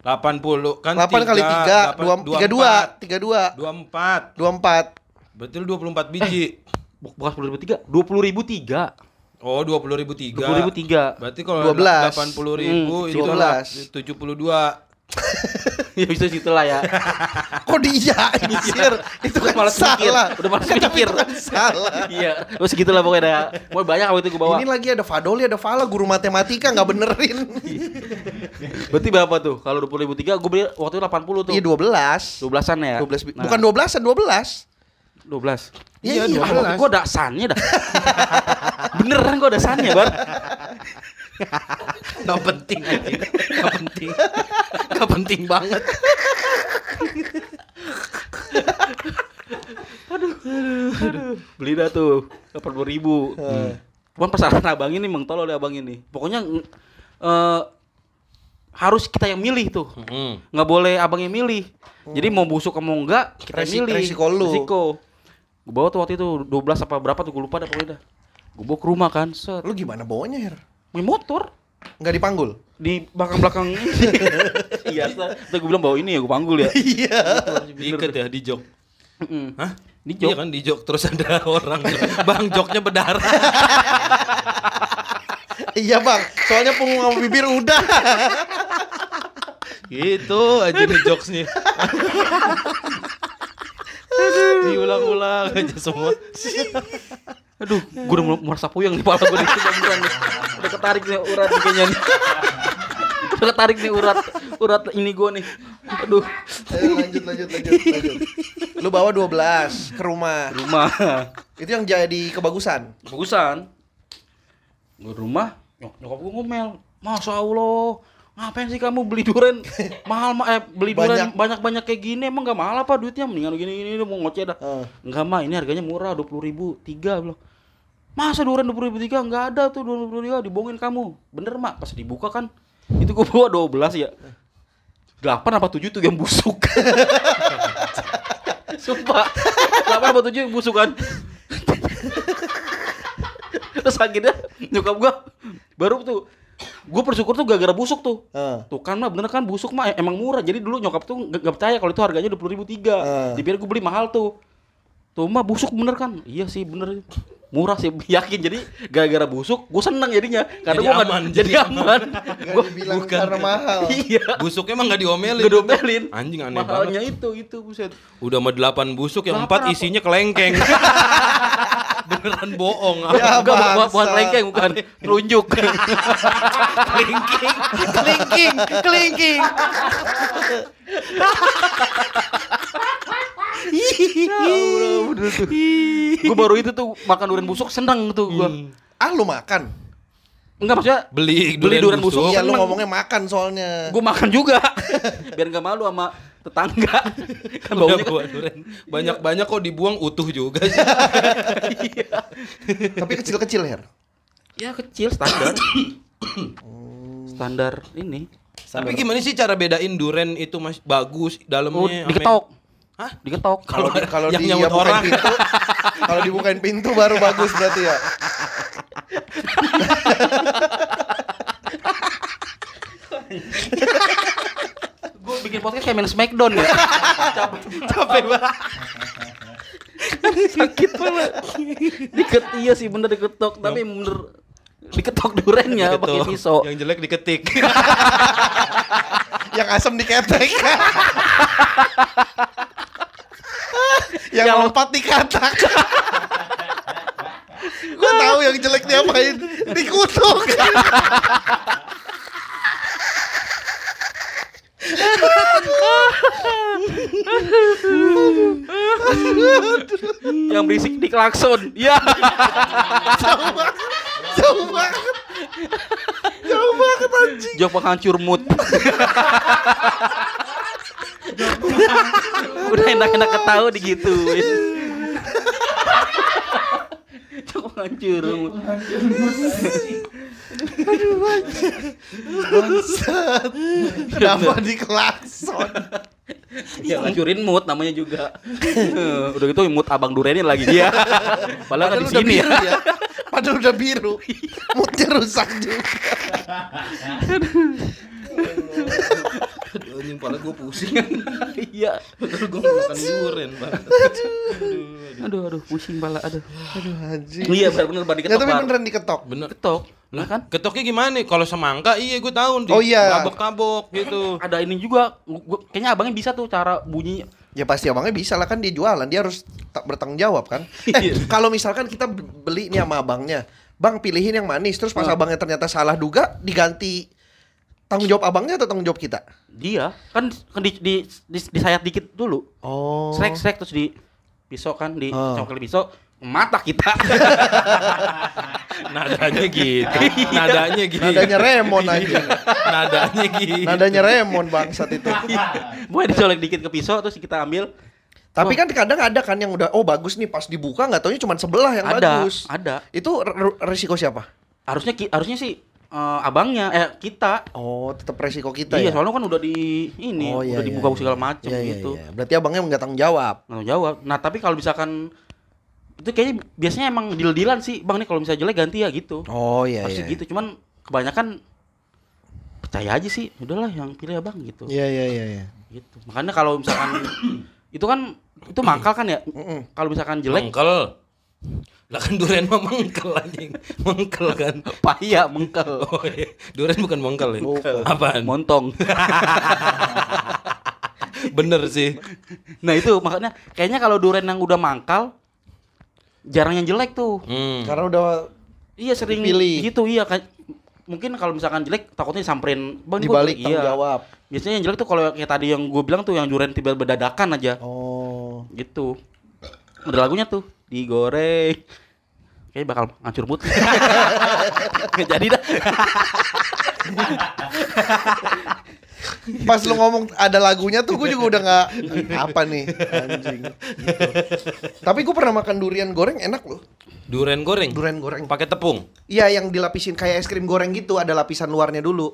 80 kan 8 kali 3, 2 32, 32, 24. 24. Betul 24 biji. Buk- Bukan 10 ribu tiga, 20 ribu tiga. Oh, 20 ribu tiga. 20 ribu tiga. Berarti kalau 12. 80 ribu Hmm, itu 12. 72. ya bisa situ lah ya. Kok dia anjir? Itu kan Malas mikir. salah. Udah malas mikir. itu kan salah. Iya, terus gitu lah pokoknya dah. Mau banyak waktu itu gue bawa. Ini lagi ada Fadoli, ada Fala, guru matematika nggak benerin. Berarti berapa tuh? Kalau 20 ribu tiga, gue beli waktu itu 80 tuh. Iya 12. 12-an ya? 12 bi- Nah, Bukan 12-an, 12. 12. Iya, iya, Gue ada sannya dah. Beneran gue ada sannya, Bar. Gak penting aja. Gak penting. Gak penting banget. Beli dah tuh 80 ribu. Hmm. Cuman pasaran abang ini emang tolol deh abang ini. Pokoknya eh harus kita yang milih tuh. Hmm. nggak boleh abang yang milih. Jadi mau busuk mau enggak kita milih. resiko lu. Resiko. Gue bawa tuh waktu itu 12 apa berapa tuh gue lupa dah pokoknya dah. Gue bawa ke rumah kan, set. Lu gimana bawanya, Her? Main motor Nggak dipanggul? di belakang-belakang iya tuh gue bilang bawa ini ya gue panggul ya Iya. Diikat ya di jok. Mm. Hah? Di Iya jok. kan di jok terus ada orang. Bang joknya berdarah. Iya, Bang. Soalnya punggung sama bibir udah. gitu aja nih jokesnya. Diulang-ulang aja semua. aduh gue udah mulai merasa puyeng di kepala gue di sini beneran nih. udah ketarik nih urat kayaknya nih udah ketarik nih urat urat ini gue nih aduh Ayo lanjut, lanjut, lanjut, lanjut. Lu bawa 12 ke rumah. rumah Itu yang jadi kebagusan. bagusan gue rumah nyok nyokap gue ngomel masa allah ngapain sih kamu beli duren? Mahal ma eh beli duren Banyak. banyak banyak kayak gini emang gak mahal apa duitnya? Mendingan gini gini mau ngoceh dah. Enggak mah ini harganya murah dua puluh ribu tiga bilang. Masa duren dua puluh ribu tiga? Nggak ada tuh dua puluh tiga dibohongin kamu. Bener mak pas dibuka kan itu gue bawa dua belas ya. delapan apa tujuh tuh yang busuk. Sumpah. delapan apa tujuh yang busuk kan. Terus akhirnya nyokap gua baru tuh gue bersyukur tuh gara-gara busuk tuh Heeh. Tuh kan mah bener kan busuk mah emang murah. Jadi dulu nyokap tuh gak, gak percaya kalau itu harganya dua puluh ribu tiga. Ah. Dipikir gue beli mahal tuh. Tuh mah busuk bener kan? Iya sih bener. Murah sih yakin. Jadi gara-gara busuk gue seneng jadinya. Karena Jadi gue aman, jadi jadi aman. Gak Gua dibilang bukan. karena mahal. iya. Busuknya emang gak diomelin. Gue domelin. Anjing aneh Mahalnya banget. itu itu buset. Udah sama 8 busuk yang Delapan 4 apa? isinya kelengkeng. Beneran bohong. Ya, Enggak bukan, bukan bangsa. lengkeng bukan telunjuk. kelingking, kelingking, kelingking. gue baru itu tuh makan durian busuk seneng tuh gue. Ah lu makan? Enggak maksudnya Beli Beli durian busuk. Iya lu ngomongnya makan soalnya. gue makan juga biar nggak malu sama tetangga kan baunya kan bawa durian. Banyak-banyak kok dibuang utuh juga sih. Tapi kecil-kecil Her. Ya kecil standar. standar ini. Tapi gimana sih cara bedain duren itu mas bagus dalamnya? Oh, diketok. Hah? Diketok. Kalau di- kalau yang bukain orang. pintu, kalau dibukain pintu baru bagus berarti ya. Bikin podcast kayak main Smackdown ya. Capek. Capek banget. Sakit banget. Diket iya sih bener diketok, tapi bener diketok durennya pakai pisau. Yang jelek diketik. Yang asam diketek. yang Yang- lompat dikatak. Gue tahu yang jelek diapain, dikutuk. berisik di klakson. Iya. jauh banget, jauh banget, jauh banget anjing. Jok penghancur mood. Udah enak-enak ketahu digituin. Jok penghancur mood. Bangsat. Kenapa dikelakson? Ya ngancurin mood namanya juga. Udah gitu mood abang durenin lagi dia. Padahal kan di sini ya. biru ya. Padahal udah biru. Moodnya rusak juga. Aduh, anjing pala gue pusing. Iya. Padahal gue makan duren, Bang. Aduh aduh pusing pala aduh. Aduh anjing. Iya benar-benar badi Ya ketok. tapi beneran diketok. Bener. Ketok. Lah Nah kan ketoknya gimana? Kalau semangka iya gue tahu di Oh, iya. tabok-tabok gitu. ada ini juga gua- kayaknya abangnya bisa tuh cara bunyi Ya pasti abangnya bisa lah kan dia jualan, dia harus tak bertanggung jawab kan. Iya. Eh, kalau misalkan kita beli nih sama abangnya, Bang pilihin yang manis, terus pas Ah. abangnya ternyata salah duga, diganti tanggung jawab abangnya atau tanggung jawab kita? dia kan kan di, di, di, disayat dikit dulu Oh. srek srek terus di pisau kan di Oh. congkel pisau mata kita Nadanya gitu. Nadanya gitu. Nadanya Remon aja. Nadanya gitu. Nadanya Remon bangsat itu. boleh dicolek dikit ke pisau terus kita ambil Tapi kan kadang ada kan yang udah oh bagus nih pas dibuka nggak taunya cuma sebelah yang ada bagus. ada Itu r- risiko siapa? harusnya ki- harusnya sih eh, abangnya eh kita Oh, tetap resiko kita iya ya. soalnya kan udah di ini Oh, iya, udah iya, dibuka iya. segala macam Iya, iya, gitu iya. Berarti abangnya nggak tanggung jawab. nggak jawab nah tapi kalau misalkan itu kayaknya biasanya emang deal dealan sih bang nih kalau misalnya jelek ganti ya gitu Oh iya harusnya iya. gitu cuman kebanyakan percaya aja sih udahlah yang pilih abang gitu Iya iya iya iya. gitu makanya kalau misalkan itu kan itu mangkal kan ya kalau misalkan jelek Mengkel. Lah kan duren mah mengkel anjing. Mengkel kan. pahia mengkel Oh iya. Duren bukan mengkel ya. Bukan. Apaan? montong Bener sih. nah itu makanya kayaknya kalau duren yang udah mangkal jarang yang jelek tuh Hmm. Karena udah iya sering Dipilih. gitu iya kayak mungkin kalau misalkan jelek takutnya samperin bang gua- dibalik tanggung iya. jawab. biasanya yang jelek tuh kalau kayak tadi yang gue bilang tuh yang duren tiba berdadakan aja Oh. gitu ada lagunya tuh digoreng kayak bakal ngancur mood nggak jadi dah Pas lu ngomong ada lagunya tuh gue juga udah nggak apa nih anjing. Gitu. Tapi gue pernah makan durian goreng enak loh. Duren goreng. Durian goreng. Pakai tepung. Iya yang dilapisin kayak es krim goreng gitu ada lapisan luarnya dulu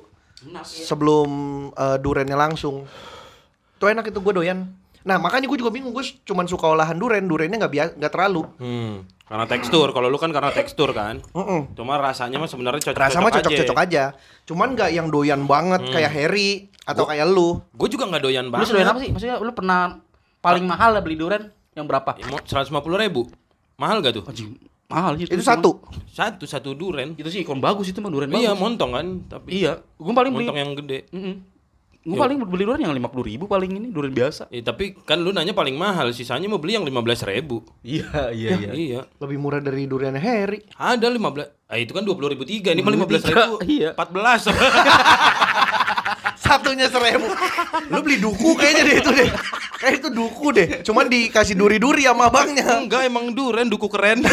sebelum eh, duriannya langsung. Tuh enak itu gue doyan. Nah makanya gue juga bingung gue cuman suka olahan duren, durennya nggak biasa nggak terlalu. Hmm. Karena tekstur. Kalau lu kan karena tekstur kan. Mm-mm. Cuma rasanya mah sebenarnya cocok. Rasa mah cocok-cocok aja. Cuman nggak yang doyan banget kayak Harry atau kayak lu. Gue juga nggak doyan lu banget. sedoyan apa sih maksudnya lu pernah paling mahal lah beli duren yang berapa Seratus lima puluh ribu. Mahal gak tuh? Anjing, mahal sih Itu satu. Satu satu duren. itu sih ikon bagus itu mah duren Iya bagus montong kan. Tapi iya gue paling beli montong yang gede. Gue Iya. paling beli duren yang lima puluh ribu paling ini duren biasa Eh, tapi kan lu nanya paling mahal, sisanya mau beli yang lima belas ribu. iya Iya. iya. Lebih murah dari duriannya Harry. Ada lima belas. Ah itu kan dua puluh ribu tiga. Ini mah lima belas ribu. Iya. Empat belas. Satunya seribu. Lu beli duku kayaknya deh itu deh. Kayak itu duku deh. Cuman dikasih duri-duri sama abangnya. Enggak emang duren duku keren.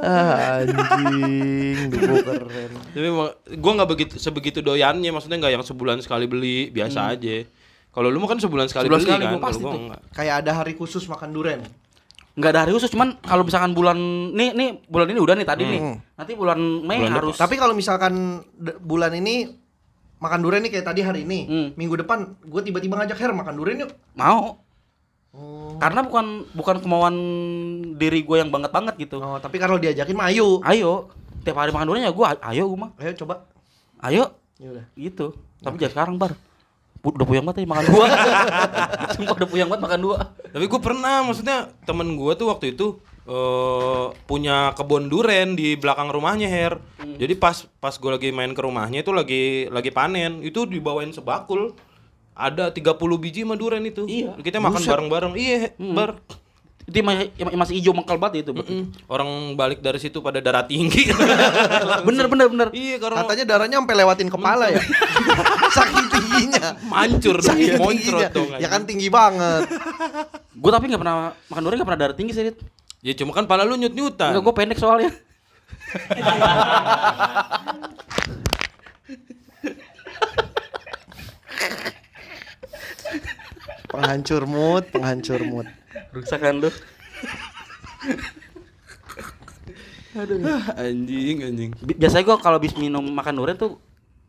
Ah, anjing, keren. Tapi gua nggak begitu sebegitu doyannya, maksudnya nggak yang sebulan sekali beli, biasa aja. Kalau lu mah kan sebulan sekali Sebulan beli sekali kan, gua pasti gua tuh. enggak. Kayak ada hari khusus makan duren. nggak ada hari khusus cuman kalau misalkan bulan nih nih bulan ini udah nih tadi nih Hmm. nanti bulan Mei Bulan harus Tapi kalau misalkan bulan ini makan durian nih kayak tadi hari ini, Hmm. minggu depan gue tiba-tiba ngajak Her makan durian yuk. mau Oh. karena bukan bukan kemauan diri gue yang banget banget gitu Oh, tapi kalau diajakin mah ayo. ayo tiap hari makan durian ya gue ayo gue mah Ayo coba. ayo Ya udah. gitu tapi jangan sekarang bar udah puyeng banget ya makan dua sumpah udah puyeng banget makan dua Tapi gue pernah, maksudnya temen gue tuh waktu itu eh punya kebun duren di belakang rumahnya Her. Hmm. Jadi pas pas gue lagi main ke rumahnya itu lagi lagi panen, itu dibawain sebakul. Ada 30 biji mah duren itu. Iya. Kita makan bareng-bareng. Iya, Hmm. bar. itu masih, masih hijau mengkal banget itu Mm-mm. Orang balik dari situ pada darah tinggi. bener bener bener iya, karena Katanya darahnya sampai lewatin kepala ya. Saking tingginya. mancur dong, Saking tingginya. dong. Ya kan tinggi banget. gue tapi nggak pernah makan durian nggak pernah darah tinggi sih. Ya cuma kan pala lu nyut-nyutan. Enggak, gue pendek soalnya. Penghancur mood, penghancur mood. Rusak kan lu. anjing, anjing. Bi- Biasanya gue kalau habis minum makan durian tuh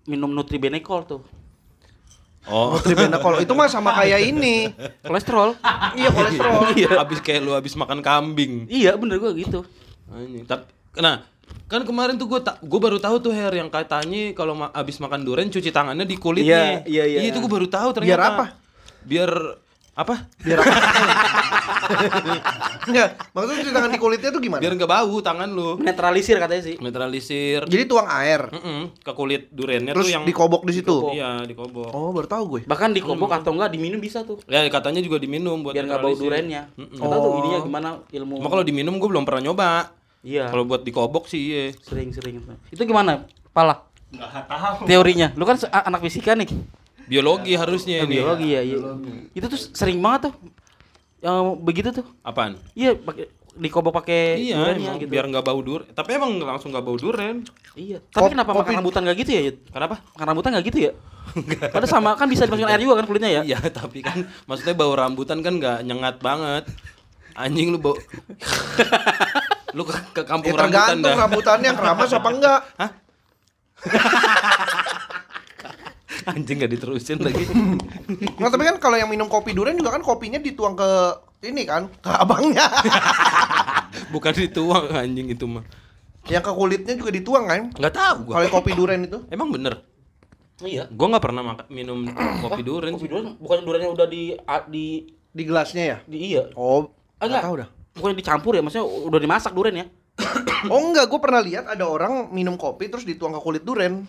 minum Nutribenecol tuh. Oh, Tribenacol itu mah sama kayak ini. Kolesterol. Iya kolesterol. iya. Habis kayak lu habis makan kambing. iya, bener gue gitu. Anjing. Tapi nah, kan kemarin tuh gue tak gue baru tahu tuh Her yang katanya kalau ma abis makan durian cuci tangannya di kulitnya. Iya, iya, iya. itu gue baru tahu ternyata. Biar apa? Biar apa? Biar apa? Enggak, maksudnya cuci tangan di kulitnya tuh gimana? Biar nggak bau tangan lu. Netralisir katanya sih. Netralisir. Jadi tuang air, Mm-mm, ke kulit duriannya terus tuh yang dikobok di situ. Iya, dikobok. Oh, baru tahu gue. Bahkan dikobok atau enggak diminum bisa tuh. Ya katanya juga diminum buat Biar nggak bau duriannya. Mm-mm. Nggak tahu tuh Oh. ininya gimana ilmu. Cuma kalau diminum gue belum pernah nyoba. Iya. Kalau buat dikobok sih iya. Sering-sering. Itu gimana? Pala. Teorinya. Lu kan anak fisika nih. Biologi harusnya ini. Biologi ya, iya. Itu tuh sering banget tuh. Yang begitu tuh. Apaan? Iya, pakai dikobok pakai Iya, gitu. biar nggak bau dur. Tapi emang langsung nggak bau duren. Iya. Tapi Kop- kenapa kopi- makan rambutan gak gitu ya, Yud? Kenapa? Makan rambutan gak gitu ya? Padahal sama kan bisa dimasukin air juga kan kulitnya ya? Iya, tapi kan maksudnya bau rambutan kan nggak nyengat banget. Anjing lu bau. lu ke, ke kampung Ya rambutan tergantung dah. rambutannya keramas apa enggak. Anjing nggak diterusin lagi. Nah, tapi kan kalau yang minum kopi durian juga kan kopinya dituang ke ini kan, ke abangnya. Bukan dituang anjing itu mah. yang ke kulitnya juga dituang kan. Nggak tahu gua. Kalau kopi durian itu. Emang bener. Iya. Gua nggak pernah makan minum kopi duren. Kopi durian bukan duriannya udah di di, Di gelasnya ya? di iya. Oh, Ah, enggak enggak. tahu dah. Bukan dicampur ya, maksudnya udah dimasak durian ya? Oh enggak, gue pernah lihat ada orang minum kopi terus dituang ke kulit duren.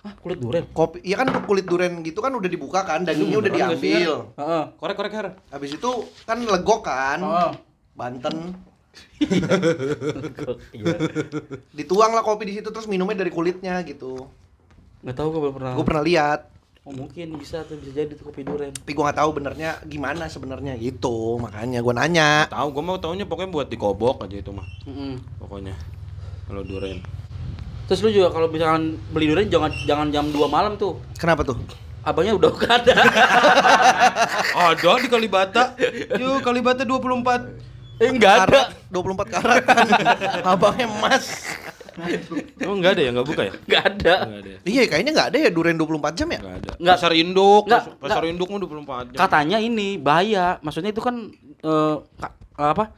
Hah, kulit durian. Kopi, iya kan kulit duren gitu kan udah dibuka kan, dagingnya udah nggak sih, diambil. Heeh. Korek korek her. Habis itu kan legok kan. Heeh. Banten. Iya. Dituang lah kopi di situ terus minumnya dari kulitnya gitu. Enggak tahu gue belum pernah. Gue pernah lihat. Oh, mungkin bisa tuh bisa jadi tuh kopi durian. Tapi gue nggak tahu benernya gimana sebenarnya gitu. Makanya gue nanya. Tahu gua mau taunya pokoknya buat dikobok aja itu mah. Mm-mm. Pokoknya. Kalau duren. Terus lu juga kalau misalkan beli durian jangan jangan jam 2 malam tuh. Kenapa tuh? Abangnya udah gak ada. Ada di Kalibata. Yuk Kalibata 24. eh enggak ada. Karat, 24 karat. Abangnya emas. Oh enggak ada ya, enggak buka ya? Enggak ada. Enggak ada. ya? Iya, kayaknya nggak ada ya duren 24 jam ya? Enggak ada. Nggak. Pasar induk, Nggak, pas- pasar induk mah 24 jam. Katanya ini bahaya. Maksudnya itu kan eh, apa?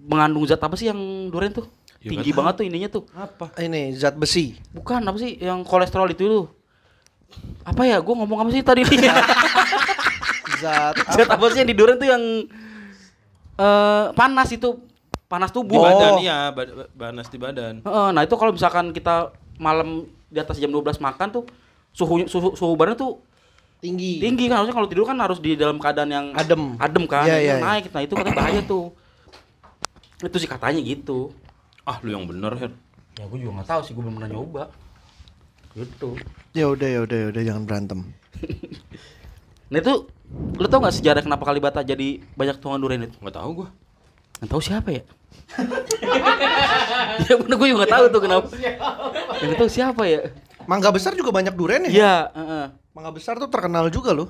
Mengandung zat apa sih yang durian tuh? Ya, Tinggi nggak banget tuh ininya tuh. Apa? Ini zat besi. Bukan apa sih yang kolesterol itu tuh? Apa ya? Gua ngomong apa sih tadi nih? Zat zat apa sih yang di durian tuh yang eh panas itu panas Di tubuh. Oh. badan ya, banas di badan. Heeh, nah itu kalau misalkan kita malam di atas jam 12 makan tuh suhu suhu suhu badan tuh tinggi. tinggi kan harusnya kalau tidur kan harus di dalam keadaan yang Adem. adem kan Iya, Itu iya, iya. naik nah itu katanya bahaya tuh itu sih katanya gitu Ah, lu yang bener, Her. ya gue juga nggak tahu sih gue belum pernah nyoba gitu Ya udah ya udah ya udah jangan berantem. nah itu lu tau nggak sejarah kenapa Kalibata jadi banyak tuangan durian itu Enggak tahu gua. nggak tahu siapa ya ya bener gue juga nggak tahu tuh kenapa yang tahu siapa ya Mangga besar juga banyak duren ya? Iya, heeh. Mangga besar tuh terkenal juga loh.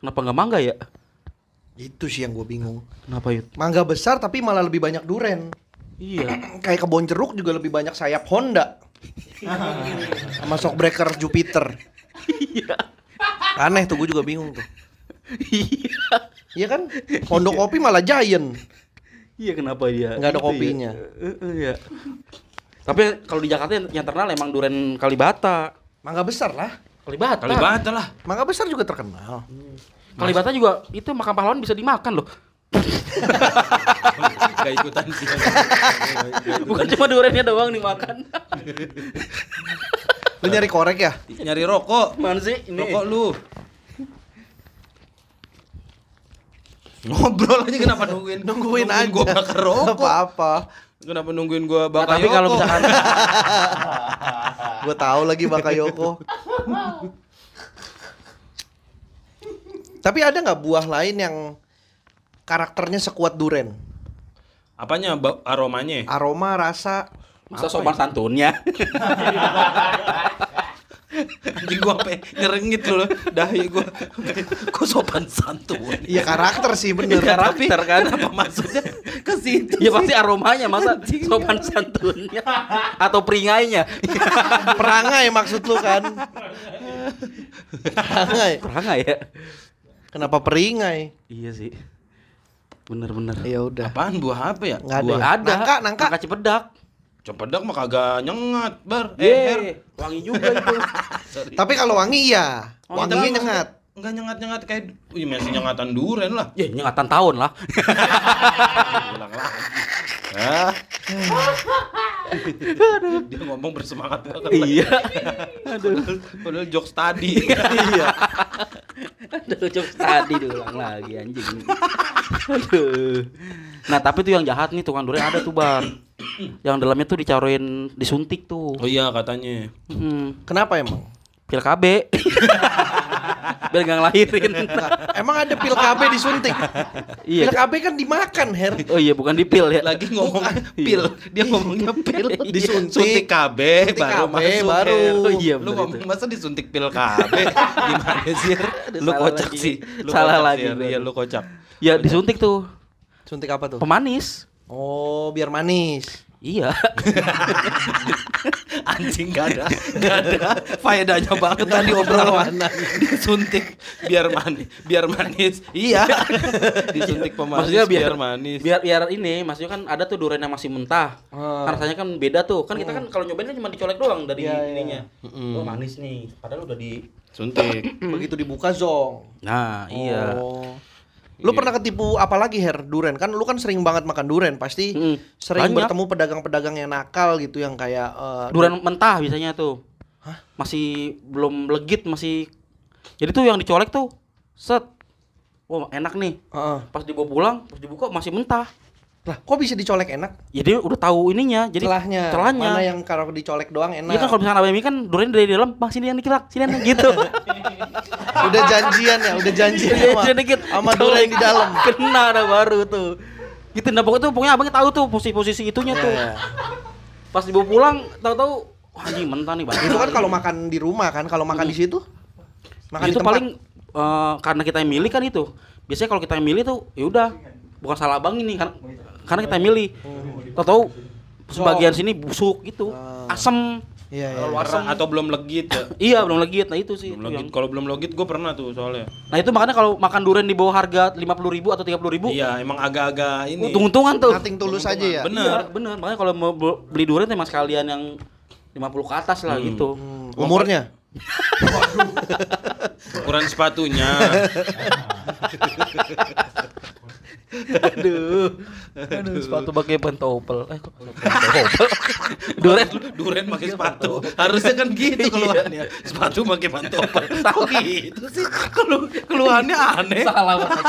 kenapa nggak mangga ya Itu sih yang gue bingung. Kenapa Yud? Mangga besar tapi malah lebih banyak duren. Iya. Kayak kebon jeruk juga lebih banyak sayap Honda. Sama shockbreaker Jupiter. Iya. Aneh tuh gue juga bingung tuh. Iya. Iya kan? Pondok kopi malah Giant. Iya kenapa dia? Nggak ada Gitu ya? kopinya. Eh, eh, Iya. Tapi kalau di Jakarta yang, yang terkenal emang duren Kalibata. Mangga besar lah. Kalibata. Kalibata lah. Mangga besar juga terkenal. Kalibata juga itu makan pahlawan bisa dimakan loh. Gak ikutan sih. Bukan cuma durennya doang dimakan. Lu nyari korek ya? Nyari rokok. Mana sih ini? Rokok lu. Ngobrol aja kenapa nungguin Nungguin aja. gua bakar rokok. Apa-apa. Kenapa nungguin gua Nah, bakar tapi kalau misalkan Gue tahu lagi Bakayoko. Tapi ada nggak buah lain yang karakternya sekuat duren? apanya aromanya? Aroma, rasa, masa sopan santunnya. Anjing gua sampe nyerengit lu dahi gua. Kok sopan santun. Iya karakter sih bener. Karakter kan. Apa maksudnya ke situ? Ya pasti aromanya masa sopan santunnya atau peringainya. Perangai maksud lu kan? Perangai. Perangai ya? Kenapa peringai? Iya sih. Bener-bener. Ya udah. Apaan buah apa ya? Nggak ada. Buah ada. Nangka, nangka. Nangka Cipedak. Copedak mah kagak nyengat, Bar. Eh, wangi juga itu. Tapi kalau wangi iya. Oh, Wanginya Tapi nyengat. Enggak nyengat-nyengat kayak Wih, masih nyengatan duren lah. Ya, nyengatan tahun lah. Ah. Dia ngomong bersemangat banget. iya. Padahal, padahal jokes tadi. Iya. Aduh, cuma tadi diulang lagi anjing. Aduh. Nah, tapi tuh yang jahat nih tukang durian ada tuh, Bar. Yang dalamnya tuh dicaroin disuntik tuh. Oh iya katanya. Hmm, Kenapa emang? pil KB. Biar nggak ngelahirin. Emang ada pil KB disuntik? iya. Pil KB kan dimakan, Her. Oh iya, bukan di pil ya. Lagi ngomong pil, dia ngomongnya pil. Disuntik. Suntik KB Suntik baru KB, masuk. baru. Oh iya, Lu ngomong itu. masa disuntik pil KB? Gimana sih? Her? Lu salah kocak lagi. sih. Lu Salah kocak lagi. Iya, lu kocak. Ya disuntik tuh. Suntik apa tuh? Pemanis. Oh, biar manis. Iya. Anjing gak ada, gak ada faedahnya banget tadi obrolan. Disuntik biar manis, biar manis. Iya. Disuntik pemanis maksudnya biar, biar manis. Biar biar ini, maksudnya kan ada tuh durian yang masih mentah. Hmm. Kan rasanya kan beda tuh. Kan kita kan kalau nyobain kan cuma dicolek doang dari Iya, iya. ininya. Mm-mm. Oh, manis nih. Padahal udah di Suntik. Begitu dibuka zong. Nah, iya. Oh. Lu pernah ketipu apa lagi Her duren? Kan lu kan sering banget makan duren, pasti Mm. sering Banyak. bertemu pedagang-pedagang yang nakal gitu yang kayak eh, Durian mentah biasanya tuh. Masih belum legit, masih Jadi tuh yang dicolek tuh set. Wah, enak nih. Heeh. Pas dibawa pulang, pas dibuka masih mentah. Lah, kok bisa dicolek enak? Ya dia udah tahu ininya, jadi celahnya. celahnya. Mana yang kalau dicolek doang enak. Iya kan kalau misalkan abang kan durian dari dalam, bang sini yang dikit, Bang. sini yang gitu. udah janjian ya, udah janjian sama, sama durian yang di dalam. Kena ada baru tuh. Gitu nah pokoknya tuh pokoknya abangnya tahu tuh posisi-posisi itunya tuh. Iya. Pas dibawa pulang, tahu-tahu anjing mentah nih bang. Itu kan kalau makan di rumah kan, kalau makan di situ makan itu di tempat. paling eh, karena kita yang milih kan itu. Biasanya kalau kita yang milih tuh ya udah bukan salah abang ini kan karena kita milih. Tahu-tahu sebagian sini busuk gitu, asem. Iya, iya. Kalau iya. asem Atau belum legit ya? Iya belum legit, nah itu sih. Belum itu legit. yang- Kalau belum legit gue pernah tuh soalnya. Nah itu makanya kalau makan durian di bawah harga lima puluh ribu atau tiga puluh ribu, Iya, emang agak-agak ini. untung-untungan tuh. Nating tulus aja ya. Bener. Iya, bener. Makanya kalau mau be- beli durian emang sekalian yang 50 ke atas lah gitu. Hmm, umurnya? Ukuran sepatunya. Aduh. Aduh, sepatu pakai pantopel. Eh, kok pantopel? durian Duren pakai sepatu. Harusnya kan gitu keluhannya. Sepatu pakai pantopel. Kok gitu sih? Kelu keluhannya aneh. salah banget.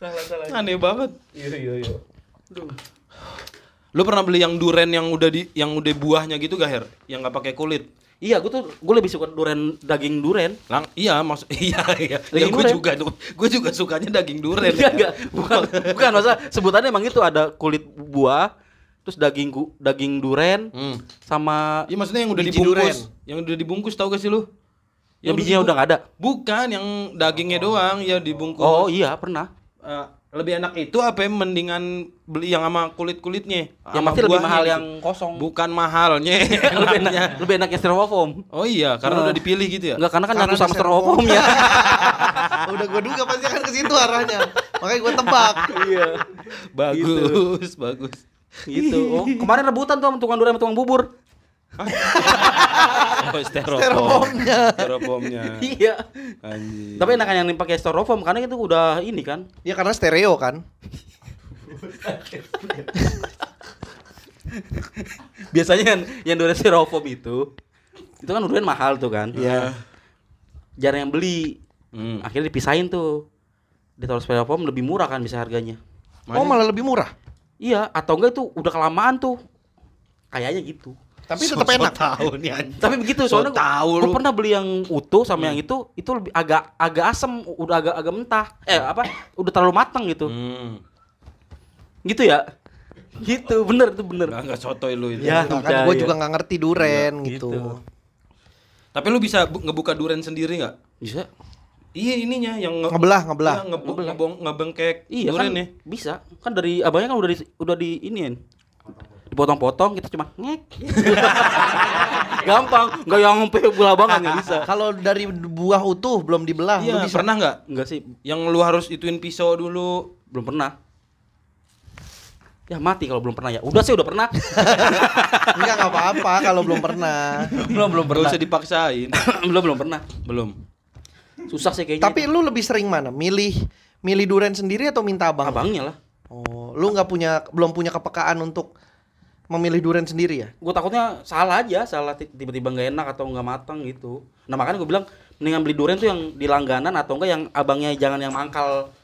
salah salah. Aneh banget. Iya iya iya. Lu pernah beli yang duren yang udah di yang udah buahnya gitu gak Her? Yang nggak pakai kulit? Iya, gue tuh gue lebih suka durian daging durian. Lang iya maksud iya iya. Ya, gue duren. juga tuh. Gue juga sukanya daging duren. Enggak enggak. Bukan bukan masa sebutannya emang itu ada kulit buah, terus daging gu- daging duren Hmm. sama Iya maksudnya yang udah dibungkus. duren. Yang udah dibungkus tahu gak sih lu? yang bijinya udah nggak ada. Bukan, yang dagingnya doang ya dibungkus. Oh iya, pernah. eh, lebih enak itu apa ya mendingan beli yang sama kulit-kulitnya? Yang Sama pasti lebih mahal gitu. yang kosong. Bukan mahalnya. lebih enak lebih enak yang styrofoam. Oh iya, karena Nah. udah dipilih gitu ya. Enggak karena kan Karena nyatu sama ada styrofoamnya. Udah gue duga pasti akan ke situ arahnya. Makanya gue tebak. Iya. Bagus, bagus. Gitu. Oh, kemarin rebutan tuh sama tukang durian sama tukang bubur. Oh, styrofoam. Styrofoamnya. Styrofoamnya. Iya. Anjir. Tapi enakan yang pakai styrofoam karena itu udah ini kan. Ya karena stereo kan. Biasanya yang, yang durian styrofoam itu itu kan durian mahal tuh kan. Iya. Jarang yang beli. Hmm. Akhirnya dipisahin tuh. Ditaruh styrofoam lebih murah kan bisa harganya. Oh malah lebih murah. Iya, atau enggak itu udah kelamaan tuh. Kayaknya gitu. Tapi tetap enak. tahu nih. Tapi begitu So soalnya tahu gue lu. pernah beli yang utuh sama yang itu itu lebih agak agak asem, udah agak agak mentah. Eh apa? Udah terlalu matang gitu. Hmm. Gitu ya? Gitu, bener itu bener. Enggak sotoy lu itu. Ya. Nah, udah, kan gue ya. juga nggak ngerti duren gitu. gitu. Tapi lu bisa bu- ngebuka duren sendiri nggak? Bisa? Iya ininya yang nge- Ngebelah, ngebelah. Iya, nge- ngebong, ngebengkek Iya kan? ya. Bisa. Kan dari abangnya kan udah di udah di iniin. Dipotong-potong kita cuma ngek. Gampang, enggak yang sampai bola banget nggak bisa. Kalau dari buah utuh belum dibelah, lu Iya, bisa. pernah nggak? Enggak sih, Yang lu harus ituin pisau dulu. belum pernah. Ya mati kalau belum pernah ya. Udah sih udah pernah. Enggak nggak apa-apa kalau belum pernah. belum belum Gak pernah. usah dipaksain. belum belum pernah. Belum. Susah sih kayaknya. Tapi lu lebih sering mana? Milih milih duren sendiri atau minta abang? abangnya lah. Oh, lu nggak punya belum punya kepekaan untuk memilih duren sendiri ya? Gue takutnya salah aja, salah ti- tiba-tiba nggak enak atau nggak matang gitu. Nah makanya gue bilang mendingan beli durian tuh yang di langganan atau enggak yang abangnya jangan yang mangkal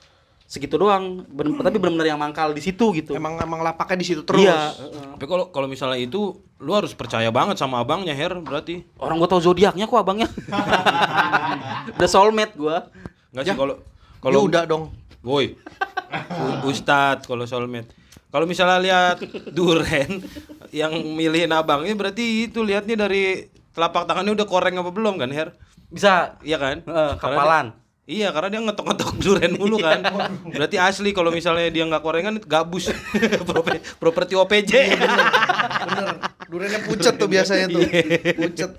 segitu doang. Ben- tapi benar-benar yang mangkal di situ gitu. Emang emang lapaknya di situ terus. Iya. Tapi kalau kalau misalnya itu lu harus percaya banget sama abangnya Her berarti. Orang gue tau zodiaknya kok abangnya. Udah soulmate gue. Enggak Ya. sih kalau Kalau kalau udah dong. Woi. U- Ustadz kalau soulmate. Kalau misalnya lihat duren yang milihin abangnya berarti itu lihatnya dari telapak tangannya udah koreng apa belum kan Her? Bisa. Iya kan? Heeh, Karena kapalan. dia- iya, karena dia ngetok-ngetok duren mulu kan. Berarti asli kalau misalnya dia nggak korengan gabus. Prope- Properti OPJ. Bener. Durennya pucet tuh biasanya tuh. Pucet.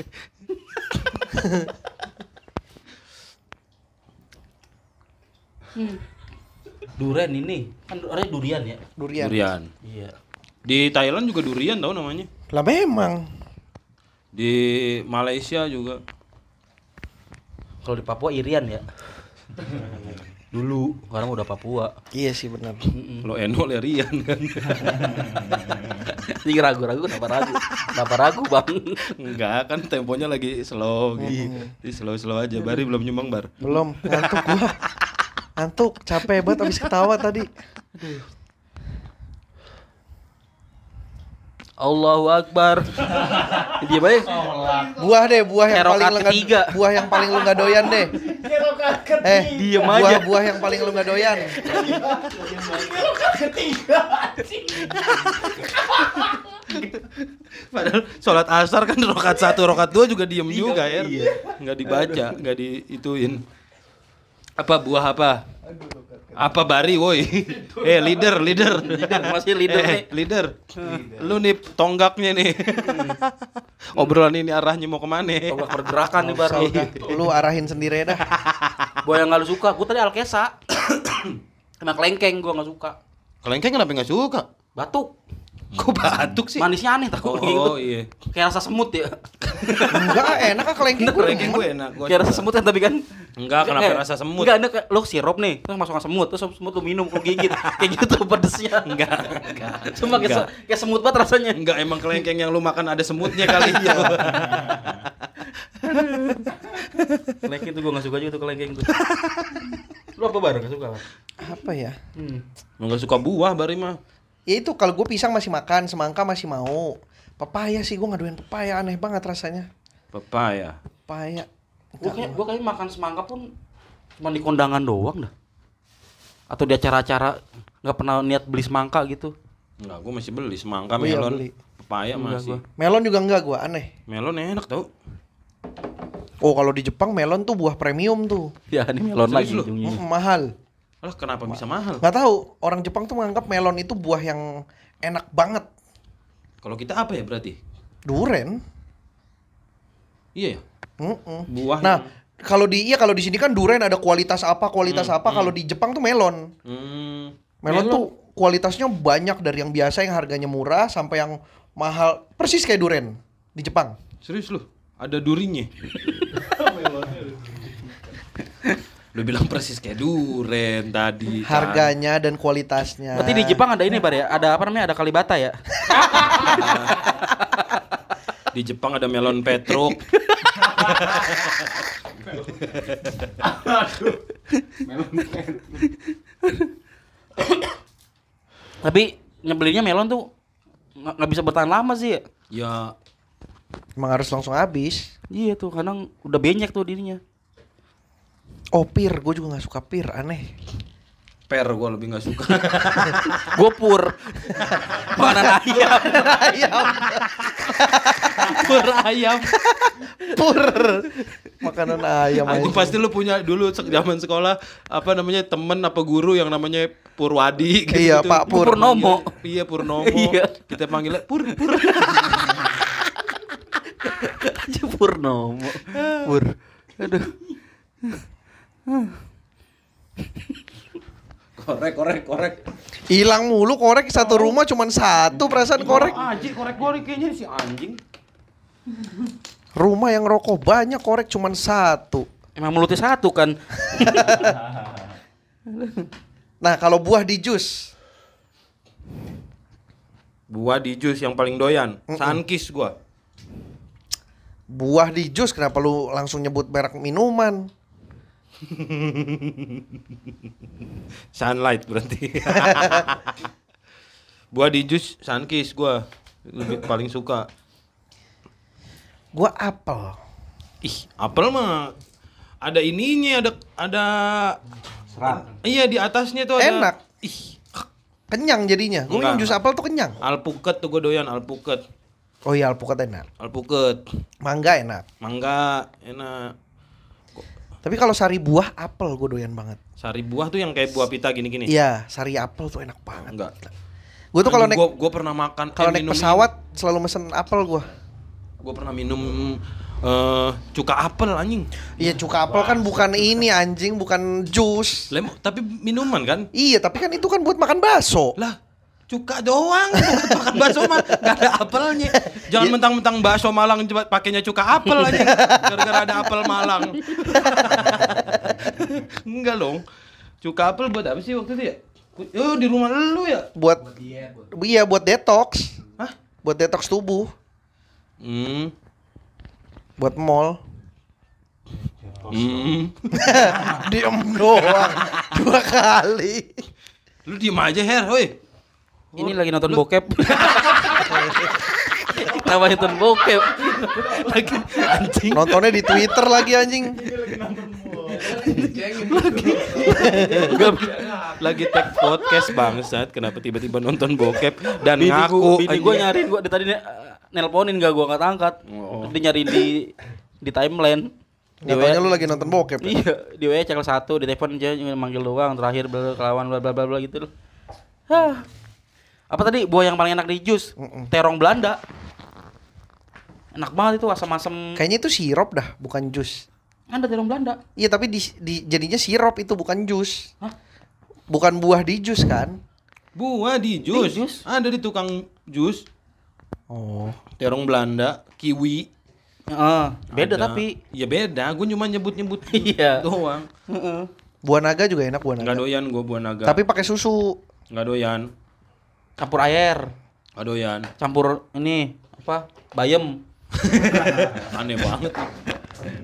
Duren ini kan orangnya durian ya. Durian. Durian. Iya. Di Thailand juga durian tau namanya. Lah memang. Di Malaysia juga. Kalau di Papua Irian ya. Dulu, sekarang udah Papua. Iya sih benar. Kalau Eno lerian kan. Jadi ragu-ragu kenapa ragu? Kenapa ragu, Bang? Enggak kan temponya lagi slow gitu. Jadi slow-slow aja. Bari belum nyumbang bar. Belum, ngantuk gua. Ngantuk, capek banget habis ketawa tadi. Allahu Akbar. Dia baik. Buah deh, buah yang paling lu nggak ketiga. buah yang paling lu nggak doyan deh. Eh, Diem buah, aja. Buah yang paling lu nggak doyan. Padahal sholat asar kan rokat satu, rokat dua juga diem juga ya. Nggak dibaca, nggak diituin. Apa buah apa? Apa bari woi? Eh leader, leader. masih leader eh, nih. leader. Lu nih tonggaknya nih. Obrolan ini arahnya mau ke mana? Tonggak pergerakan nih baru. Udah, lu arahin sendiri dah. Buah yang gak lu suka, gue tadi Alkesa. Emang kelengkeng gue gak suka. Kelengkeng kenapa nggak suka? Batuk. Kok batuk sih? Manisnya aneh tau Oh, iya. Kayak rasa semut ya. Enggak enak ah kelengking gua. Kelengkeng gue enak. Gua Kayak rasa semut kan tapi kan Enggak, kenapa Eh, rasa semut? Enggak, enak lo sirup nih, terus masukkan semut, terus semut lu minum, lu gigit. Kayak gitu pedesnya. Enggak, enggak. Cuma kayak, se- kayak semut banget rasanya. Enggak, emang kelengkeng yang lu makan ada semutnya kali Iya. itu. Kelengkeng tuh gue gak suka juga tuh kelengkeng tuh. Lu apa bareng gak suka? Apa ya? Hmm. Enggak suka buah bari mah. Ya itu kalau gue pisang masih makan, semangka masih mau. Pepaya sih gue nggak doyan pepaya, aneh banget rasanya. Pepaya. Pepaya. Gue kayak gue kayak makan semangka pun cuma di kondangan doang dah. Atau di acara-acara nggak pernah niat beli semangka gitu. Enggak, gua masih beli semangka, Oh iya, melon, beli. pepaya Enggak, masih. gua. Melon juga enggak gue, aneh. Melon enak tau. Oh kalau di Jepang melon tuh buah premium tuh. Ya ini melon Serius lagi. Mm, mahal. Lah kenapa bisa mahal? Nggak tahu, orang Jepang tuh menganggap melon itu buah yang enak banget. Kalau kita apa ya berarti? Duren. Iya ya. Mm-mm. Buah. Nah, kalau di iya kalau di sini kan duren ada kualitas apa, kualitas Hmm, apa. Kalau di Jepang tuh melon. Hmm. Melon, tuh kualitasnya banyak dari yang biasa yang harganya murah sampai yang mahal. Persis kayak duren di Jepang. Serius lu? Ada durinya. lu bilang persis kayak duren tadi. kan. Harganya dan kualitasnya. Berarti di Jepang ada ini bar ya? Ada apa namanya? Ada kalibata ya? Di Jepang ada melon petruk. Tapi nyebelinnya melon tuh nggak nggak bisa bertahan lama sih ya. ya Emang harus langsung habis. Iya tuh, kadang udah banyak tuh dirinya. Oh pir, gue juga nggak suka pir, aneh. Per gua lebih nggak suka. Gue pur. Makanan ayam. Ayam, Pur ayam. pur. Makanan ayam aja. pasti lu punya dulu zaman sekolah apa namanya temen apa guru yang namanya Purwadi gitu. Iya, Pak Pur. Purnomo. Iya Purnomo. Iya. Kita panggilnya Pur Pur. Aja Purnomo. Pur. Aduh. Korek korek korek. Hilang mulu korek satu rumah cuman satu perasaan korek. Anjing korek korek kayaknya si anjing. Rumah yang rokok banyak korek cuman satu. Emang mulutnya satu kan? Nah kalau buah di jus, Buah di jus yang paling doyan. Sunkist gua. buah di jus kenapa lu langsung nyebut merek minuman? Sunlight berarti. Buah di jus Sunkist gua lebih paling suka. Gua apel. Ih, apel mah ada ininya, ada ada Serat. Iya di atasnya tuh ada. Enak. Ih, Kenyang jadinya. Gue minum jus apel tuh kenyang. alpukat tuh gue doyan alpukat. Oh iya alpukat enak. Alpukat, Mangga enak. mangga enak. Tapi kalau sari buah apel gue doyan banget. Sari buah tuh yang kayak buah pita gini-gini. Iya, sari apel tuh enak banget. Enggak. Gue tuh kalau naik gua, gua pernah makan kalau eh, naik pesawat selalu mesen apel gue. Gua pernah minum eh cuka apel anjing. Iya cuka apel kan bukan ini anjing, bukan jus. Lem, tapi minuman kan? Iya, tapi kan itu kan buat makan bakso. Lah, cuka doang buat makan bakso mah gak ada apelnya. Jangan mentang-mentang bakso Malang coba pakainya cuka apel aja. Gara-gara ada apel Malang. Enggak dong. Cuka apel buat apa sih waktu itu ya? Oh, di rumah lu ya? Buat Iya, buat detox. Hah? Buat detox tubuh, Hmm. buat mall. Hmm. Diem doang dua kali. Lu diem aja, Her, woi. Ini lagi nonton bokep. Kenapa nonton bokep? Lagi anjing. Nontonnya di Twitter lagi anjing. Lagi tag podcast bangsat. Kenapa tiba-tiba nonton bokep dan Bini ngaku gua, bini anjing. nyariin dia tadi ne- nelponin gak gua angkat angkat. Oh. Dia nyariin di di timeline. WA lu lagi nonton bokep. ya? Iya, di WA channel satu, di telepon aja manggil doang, terakhir bla bla kelawan bla bla bla bla gitu loh. Hah. Apa tadi buah yang paling enak di jus? Mm-mm. Terong Belanda. Enak banget itu asam-asam. Kayaknya itu sirup dah, bukan jus. Ada terong Belanda. Iya, tapi di, di- jadinya sirup itu bukan jus. Hah? Bukan buah di jus kan? Buah di jus. Di jus. Ada di tukang jus. Oh. Terong Belanda, kiwi. Heeh, beda Ada. tapi Ya beda, gue cuma nyebut-nyebut Iya. doang. Heeh. Buah naga juga enak buah Enggak naga. doyan gue buah naga. Tapi pakai susu. Enggak doyan. Campur air, Enggak doyan. campur ini apa? Bayam. Aneh banget.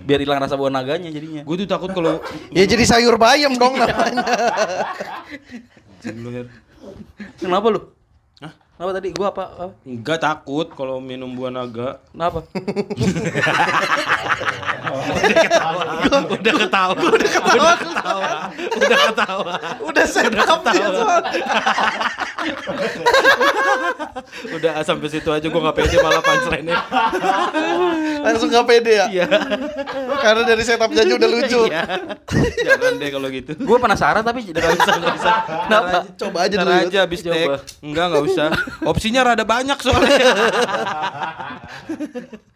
Biar hilang rasa buah naganya jadinya. Gue tuh takut kalau Ya jadi sayur bayam dong namanya. Kenapa lu? Kenapa tadi gua apa? apa? Enggak takut kalau minum buah naga. Kenapa? Udah ketawa. Udah ketawa. Udah ketawa. Udah ketawa. Udah set up dia soalnya. Udah ah, sampai situ aja gua nggak pede malah punchline-nya. Langsung gak pede ya? Iya. Karena dari setupnya aja udah lucu. Iya. Jangan deh kalau gitu. Gue penasaran tapi tidak bisa nggak bisa. Kenapa? Coba aja dulu. aja habis Coba. Enggak, enggak usah. Opsinya rada banyak soalnya.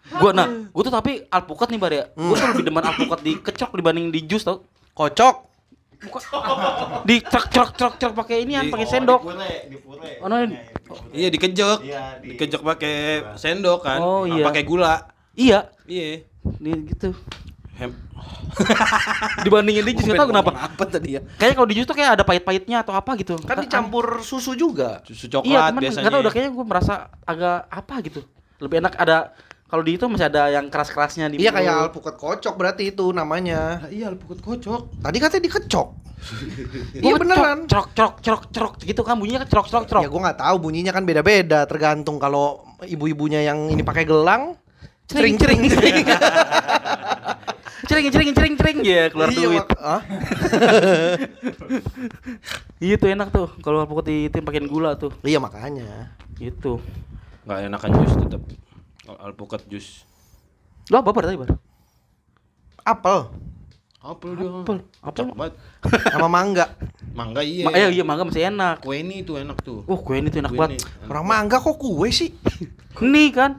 Gue nah, gue tuh tapi alpukat nih bar ya. Gue tuh lebih demen alpukat di kecok dibanding di jus tau. Kocok. Di cerok cerok cerok cerok pakai ini Di- pakai sendok. Dipure, dipure. Oh, no, Makanya, dipure. Iya, dikejek. Iya, di- Dikejek pakai sendok kan. Oh, iya. Pakai gula. Iya, Iya. di gitu. Hem. Dibandingin di jus tahu kenapa. Apa tadi ya? Kayaknya kalau di jus tuh kayak ada pahit-pahitnya atau apa gitu. Kan dicampur susu juga. Susu Iya, coklat cuman biasanya. tahu udah kayaknya gue merasa agak apa gitu. Lebih enak ada kalau di itu masih ada yang keras-kerasnya di Iya kayak alpukat kocok berarti itu namanya. Ah, iya, alpukat kocok. Tadi katanya dikecok. Iya beneran. Cerok cerok cerok cerok gitu kan bunyinya kan cerok cerok cerok. Ya gue nggak tahu bunyinya kan beda-beda tergantung kalau ibu-ibunya yang ini pakai gelang cering cering cering. Cering cering cering cering ya keluar Iya, duit. Hah? Iya tuh enak tuh kalau alpukat di itu pakein gula tuh. Iya makanya. Gitu. Enggak enakan jus tetap. Kalau alpukat jus. Lo apa bar tadi bar? Apel Apel dia. Apel. Apel. Sama mangga. Mangga iya. Ma- iya iya mangga masih enak. Kue ini tuh enak tuh. Oh kue ini tuh enak Kue banget. ini. Orang mangga kok kue sih? Nih kan.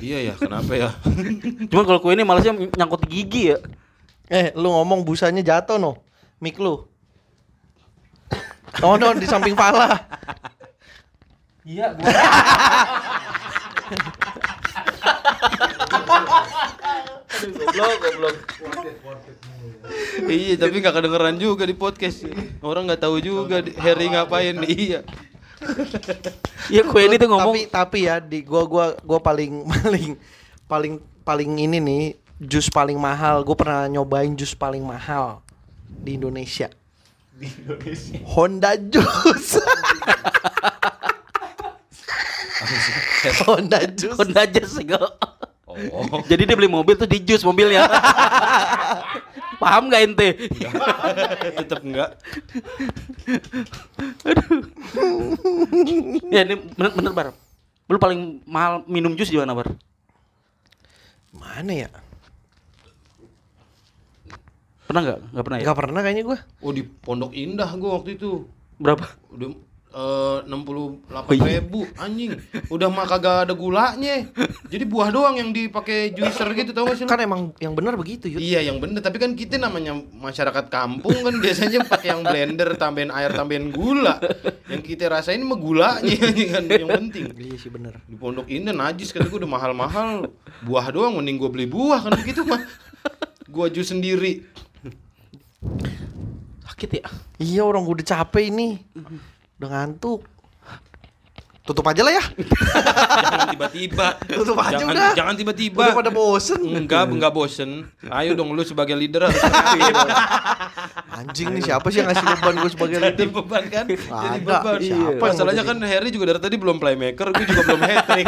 Iya ya, kenapa ya? Cuman kalau kue ini malesnya nyangkut di gigi ya. Eh, lu ngomong busanya jatuh no. Mik lu. Oh no, di samping pala. Iya, goblok, goblok. iya, tapi nggak kedengeran juga di podcast. Orang nggak tahu juga di- Harry ngapain. Iya. Iya, kue ini tuh ngomong. Tapi tapi ya di gua gua gua paling paling paling paling ini nih jus paling mahal. Gue pernah nyobain jus paling mahal di Indonesia. Di Indonesia. Honda Jus. Honda Jus. Honda Jazz enggak. Oh. Jadi dia beli mobil tuh di jus mobilnya. Paham gak ente? Tetap enggak. ya ini bener, bener bar. Lu paling mahal minum jus di mana bar? Mana ya? Pernah nggak? Nggak pernah ya? Gak pernah kayaknya gue. Oh di Pondok Indah gua waktu itu. Berapa? Udah enam puluh ribu anjing udah mah kagak ada gulanya jadi buah doang yang dipakai juicer gitu tau gak sih? Kan emang yang benar begitu Yud. Iya yang bener tapi kan kita namanya masyarakat kampung kan biasanya pakai yang blender tambahin air tambahin gula yang kita rasain mah gulanya kan yang penting Iya sih bener. di Pondok Indah najis kata gue udah mahal-mahal buah doang mending gue beli buah kan begitu mah gue jus sendiri Sakit ya? Iya orang gue udah capek ini. Udah ngantuk. Tutup aja lah ya. jangan tiba-tiba Tutup aja jangan, udah. jangan tiba-tiba Udah pada bosen. enggak enggak bosen ayo dong lu sebagai leader harus Anjing nih siapa sih yang ngasih beban gue sebagai jadi leader? beban kan jadi Ada. beban Siapa yang masalahnya kan Harry juga dari tadi belum playmaker gue juga belum hat trick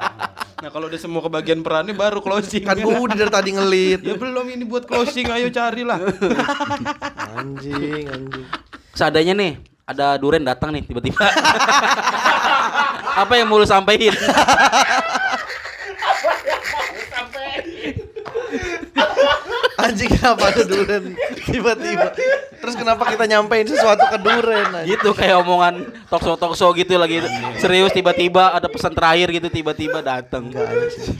nah kalau udah semua kebagian perannya baru closing Kan gue udah dari tadi ngelit. ya belum ini buat closing ayo carilah Anjing, anjing. Seadanya nih, ada duren datang nih tiba-tiba. Apa yang mau lu sampein? Anjing kenapa ada duren tiba-tiba. Terus kenapa kita nyampein sesuatu ke duren? anjing? gitu kayak omongan tokso tokso gitu lagi serius tiba-tiba ada pesan terakhir gitu tiba-tiba datang Enggak ada sih.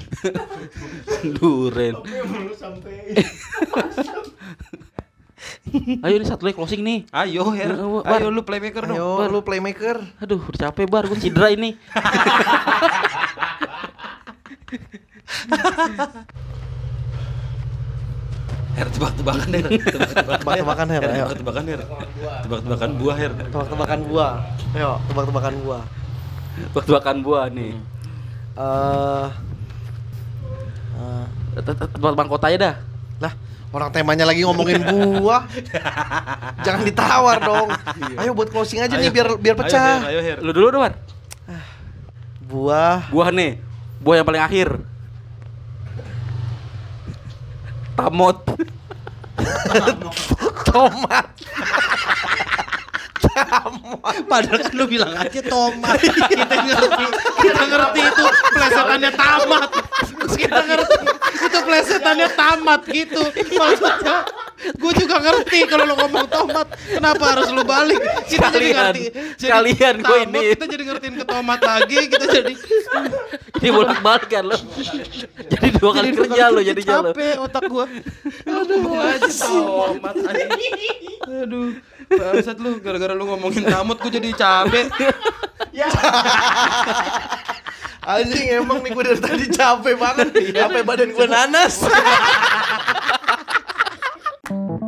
duren Belum sampai. ayo ini satu lagi closing nih. Ayo Her. Bar. ayo lu playmaker dong. Ayo lu playmaker. aduh udah capek bar. Gue cedera ini. Her tebak-tebakan Her. Tebak-tebakan Tebak-tebakan, Her, tebak-tebakan Her. Tebak-tebakan buah Her. Tebak-tebakan buah. Ayo, tebak-tebakan buah. waktu makan buah nih. Eh eh, tempat bang kota aja dah. Lah, orang temanya lagi ngomongin buah. Jangan ditawar dong. Ayo buat closing aja nih biar biar pecah. ayo Her, ayo Her. lu dulu dong Buah buah nih buah yang paling akhir Tamot. Tomat. Padahal kan lu bilang aja tomat. Kita ngerti, kita ngerti itu plesetannya tamat. Kita ngerti itu plesetannya tamat gitu. Maksudnya gue juga ngerti kalau lu ngomong tomat, kenapa harus lu balik? Kita jadi ngerti. jadi sekalian gua tamat, ini. Kita jadi ngertiin ke tomat lagi, kita jadi Ini bolak balik kan lo. Jadi dua kali jadi kerja lo jadi jalan. Capek otak gua. Aduh, aja tomat aja. Aduh, bangsat lu gara-gara lu ngomongin rambut gue jadi cabe. ya. Anjing emang nih gue dari tadi capek banget. Iya. Capek badan gue nanas.